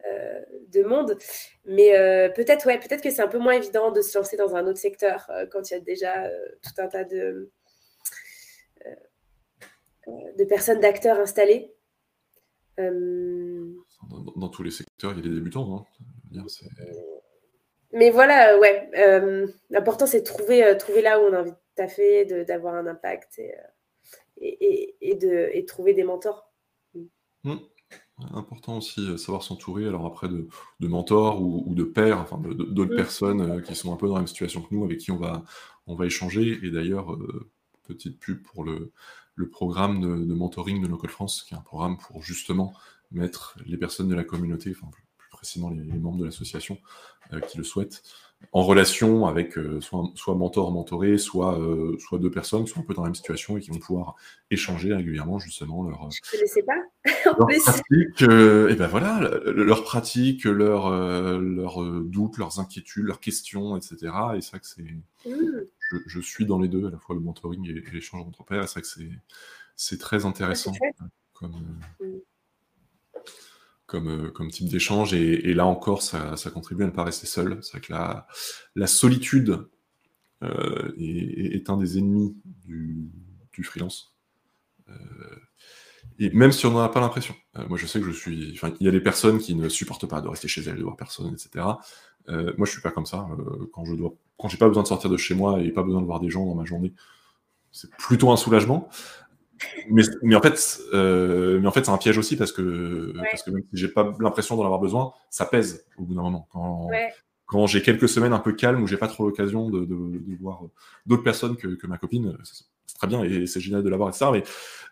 euh, de monde. Mais peut-être ouais, peut-être que c'est un peu moins évident de se lancer dans un autre secteur quand il y a déjà tout un tas de, de personnes, d'acteurs installés. Dans, tous les secteurs, il y a des débutants. Hein. mais voilà, ouais. L'important, c'est de trouver, trouver là où on a envie à fait, d'avoir un impact et, euh, et, et, de, et trouver des mentors. Mmh. Important aussi, euh, savoir s'entourer, alors après de de mentors ou de pairs, enfin d'autres Mmh. personnes, heu, qui sont un peu dans la même situation que nous, avec qui on va on va échanger et d'ailleurs, petite pub pour le le programme de de mentoring de Code France, qui est un programme pour justement mettre les personnes de la communauté, enfin plus plus précisément les les membres de l'association, qui le souhaitent, en relation avec, heu, soit soit mentor, mentoré, soit, heu, soit 2 personnes qui sont un peu dans la même situation et qui vont pouvoir échanger régulièrement justement leur, Je connaissais pas heu et bah, voilà, le le leurs doutes, leurs inquiétudes, leurs questions et cetera et c'est vrai que c'est Mmh. je je suis dans les 2, à la fois le mentoring et et l'échange entre pairs et c'est vrai que c'est très Ah, intéressant, comme, Mmh. Comme, heu, comme type d'échange et là encore ça contribue à ne pas rester seul. C'est que la solitude, heu, est un des ennemis du freelance, heu et même si on n'en a pas l'impression. Moi je sais que je suis il y a des personnes qui ne supportent pas de rester chez elles, de voir personne et cetera. Heu, moi je suis pas comme ça, quand je dois quand j'ai pas besoin de sortir de chez moi et pas besoin de voir des gens dans ma journée, c'est plutôt un soulagement. Mais mais en fait, mais en fait c'est un piège aussi parce que Ouais. parce que même si j'ai pas l'impression d'en avoir besoin, ça pèse au bout d'un moment. Quand Ouais. quand j'ai quelques semaines un peu calmes où j'ai pas trop l'occasion de de de voir, d'autres personnes que que ma copine, c'est très bien et c'est génial de l'avoir et cetera, mais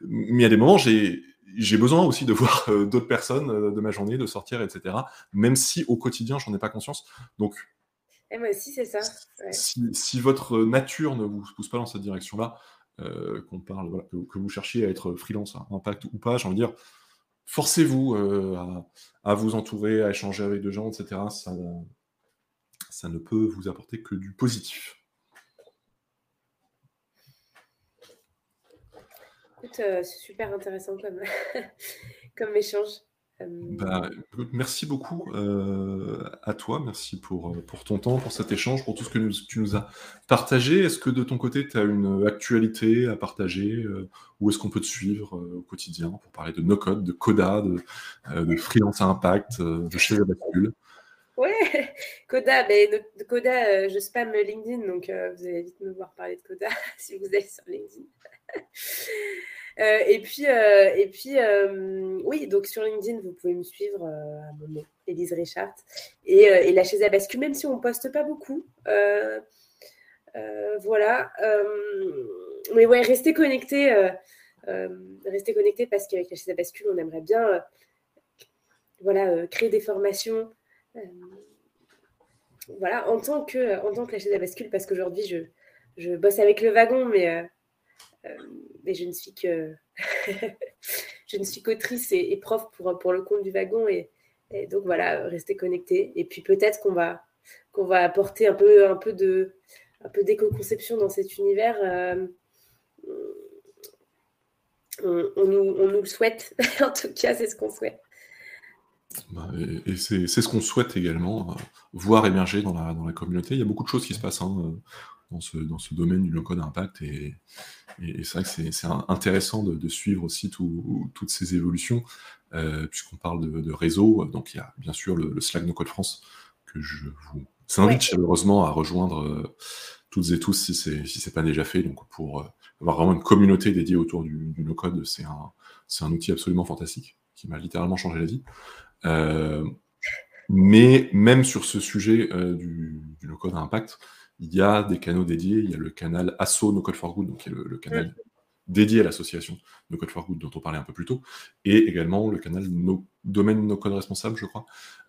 mais il y a des moments, j'ai j'ai besoin aussi de voir, heu, d'autres personnes, heu, de ma journée, de sortir et cetera, même si au quotidien j'en ai pas conscience. Donc Et moi aussi, c'est ça, ouais. si si votre nature ne vous pousse pas dans cette direction-là, qu'on parle, que vous cherchiez à être freelance à impact ou pas, j'ai envie de dire, forcez-vous, heu, à à vous entourer, à échanger avec des gens et cetera, ça ça ne peut vous apporter que du positif. Écoute, heu, c'est super intéressant comme comme échange. Bah, écoute, merci beaucoup, heu, à toi. Merci pour, heu, pour ton temps, pour cet échange, pour tout ce que nous tu nous as partagé. Est-ce que de ton côté, tu as une, actualité à partager, heu? Où est-ce qu'on peut te suivre, heu, au quotidien pour parler de no code, de coda, de, freelance à impact, de chaise à bascule? Ouais, Coda, beh, de Coda, je spamme LinkedIn, donc vous allez vite me voir parler de Coda si vous allez sur LinkedIn. Heu et puis, heu et puis, hem, oui, donc sur LinkedIn, vous pouvez me suivre, à mon nom, Élise Richard et et la chaise à bascule, même si on poste pas beaucoup, voilà, mais ouais, restez connectés, restez connectés parce qu'avec la chaise à bascule, on aimerait bien, voilà, créer des formations, voilà, en tant que en tant que la chaise à bascule, parce qu'aujourd'hui, je je bosse avec le wagon, mais mais je ne suis que je ne suis qu'autrice et et prof pour, pour le compte du wagon et donc voilà, restez connectés et puis peut-être qu'on va qu'on va apporter un peu un peu de un peu d'éco-conception dans cet univers, hem, on nous on nous le souhaite. En tout cas, c'est ce qu'on souhaite. Bah et c'est ce qu'on souhaite également, heu, voir émerger dans la dans la communauté. Il y a beaucoup de choses qui se passent, hein, dans ce dans ce domaine du no code à impact et et et c'est vrai que c'est c'est in intéressant de de suivre aussi tout toutes ces évolutions, heu, puisqu'on parle de de réseau, donc il y a bien sûr le le Slack No Code France que je vous Ouais. invite chaleureusement à rejoindre, heu, toutes et tous si c'est si c'est pas déjà fait, donc pour, heu, avoir vraiment une communauté dédiée autour du du no code, c'est un c'est un outil absolument fantastique, qui m'a littéralement changé la vie. Mais même sur ce sujet, du du no code à impact, il y a des canaux dédiés. Il y a le canal asso No Code for Good, donc qui est le le Mmh. canal dédié à l'association No Code for Good dont on parlait un peu plus tôt et également le canal no domaine no code responsable, je crois,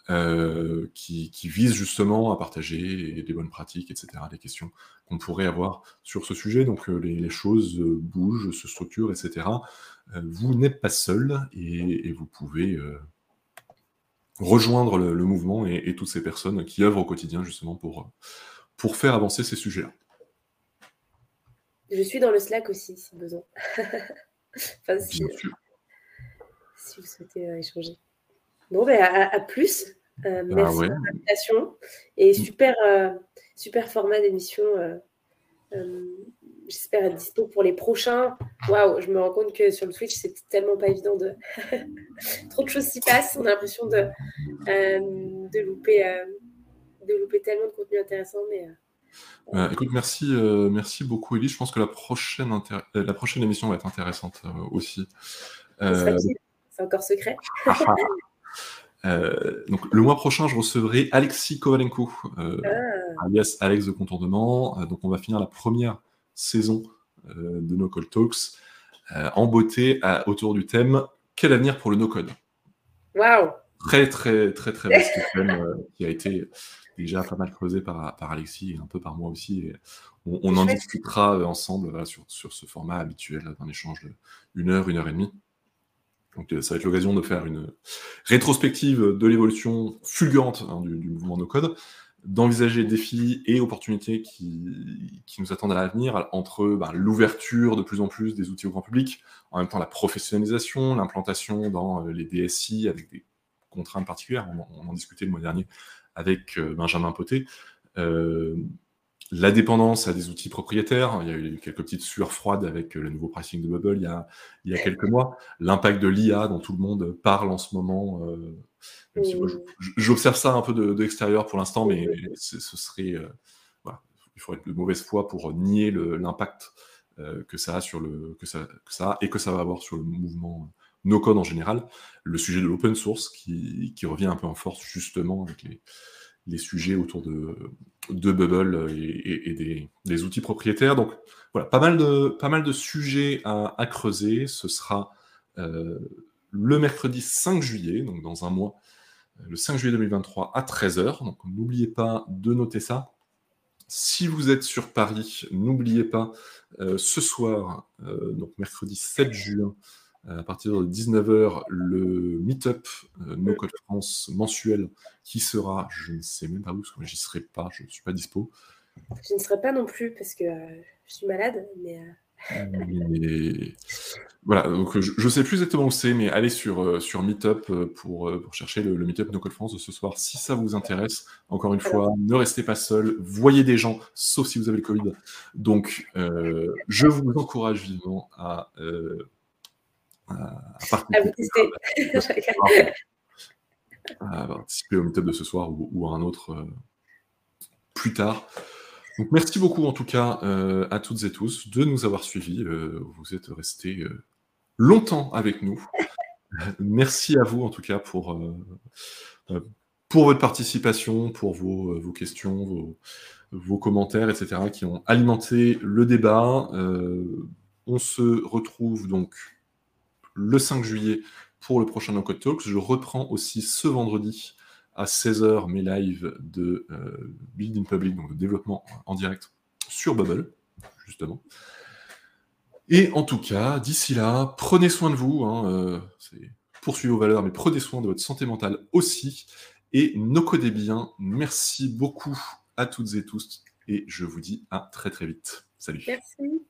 heu, qui qui vise justement à partager des bonnes pratiques et cetera, des questions qu'on pourrait avoir sur ce sujet. Donc heu, les les choses, heu, bougent, se structurent et cetera. Heu, vous n'êtes pas seul et et vous pouvez, rejoindre le le mouvement et et toutes ces personnes qui œuvrent au quotidien justement pour, pour faire avancer ces sujets-là. Je suis dans le Slack aussi, si besoin. Enfin, si, Bien heu sûr. si vous souhaitez, heu, échanger. Bon, beh, à à plus, heu, Bah, merci ouais. pour l'invitation et Mmh. super, super format d'émission, j'espère être dispo pour les prochains. Waouh, je me rends compte que sur le Twitch, c'est tellement pas évident de trop de choses s'y passent. On a l'impression de, de louper, louper tellement de contenu intéressant, mais Bah, hem écoute, merci, heu, merci beaucoup Élise. Je pense que la prochaine la prochaine émission va être intéressante, aussi. C'est encore secret. Euh, donc, le mois prochain, je recevrai Alexis Kovalenko, euh, ah. alias Alex de Contournement. Euh, donc, on va finir la première saison de No Code Talks en beauté autour du thème Quel avenir pour le no code? Waouh Très, très, très, très vaste thème qui a été déjà pas mal creusé par, par Alexis et un peu par moi aussi. on, en discutera ensemble sur, sur, ce format habituel d'un échange d'une heure, une heure et demie. Donc euh, ça va être l'occasion de faire une rétrospective de l'évolution fulgurante hein, du, mouvement no-code, d'envisager défis et opportunités qui, qui nous attendent à l'avenir entre ben, l'ouverture de plus en plus des outils au grand public, en même temps la professionnalisation, l'implantation dans euh, les DSI avec des contraintes particulières, on, en discutait le mois dernier avec euh, Benjamin Poté, la dépendance à des outils propriétaires. Il y a eu quelques petites sueurs froides avec le nouveau pricing de Bubble il y a, quelques mois. L'impact de l'IA dont tout le monde parle en ce moment. Euh, j'observe ça un peu de, l'extérieur pour l'instant, mais ce serait. Euh, il faudrait être de mauvaise foi pour nier l'impact euh, que que ça, que ça a et que ça va avoir sur le mouvement no code en général. Le sujet de l'open source qui, revient un peu en force justement avec les, sujets autour de, Bubble et, des, outils propriétaires. Donc voilà, pas mal de, pas mal de sujets à, creuser. Ce sera euh, le mercredi 5 juillet, donc dans un mois, euh, le 5 juillet 2023 à 13h. Donc n'oubliez pas de noter ça. Si vous êtes sur Paris, n'oubliez pas euh, ce soir, donc mercredi 7 juin, à partir de 19h, le meet-up euh, No Code France mensuel qui sera, je ne sais même pas où, parce que j'y serai pas, je ne suis pas dispo. Je ne serai pas non plus parce que euh, je suis malade, mais. Euh, voilà, donc je ne sais plus exactement où c'est, mais allez sur, sur Meetup pour, pour chercher le, Meetup No Code France de ce soir si ça vous intéresse. Encore une fois, ne restez pas seul, voyez des gens, sauf si vous avez le Covid. Donc, je vous encourage vivement à à, participer, au meetup de ce soir ou, à un autre euh, plus tard. Donc, merci beaucoup en tout cas euh, à toutes et tous de nous avoir suivis. Euh, vous êtes restés longtemps avec nous. merci à vous en tout cas pour, pour votre participation, pour vos, vos questions, vos, vos, commentaires, etc., qui ont alimenté le débat. on se retrouve donc le 5 juillet pour le prochain No Code Talks. Je reprends aussi ce vendredi à 16h mes lives de euh, Build in Public, donc de développement en direct sur Bubble, justement. Et en tout cas, d'ici là, prenez soin de vous. Hein, euh, poursuivez vos valeurs, mais prenez soin de votre santé mentale aussi. Et no codez bien. Merci beaucoup à toutes et tous. Et je vous dis à très très vite. Salut. Merci.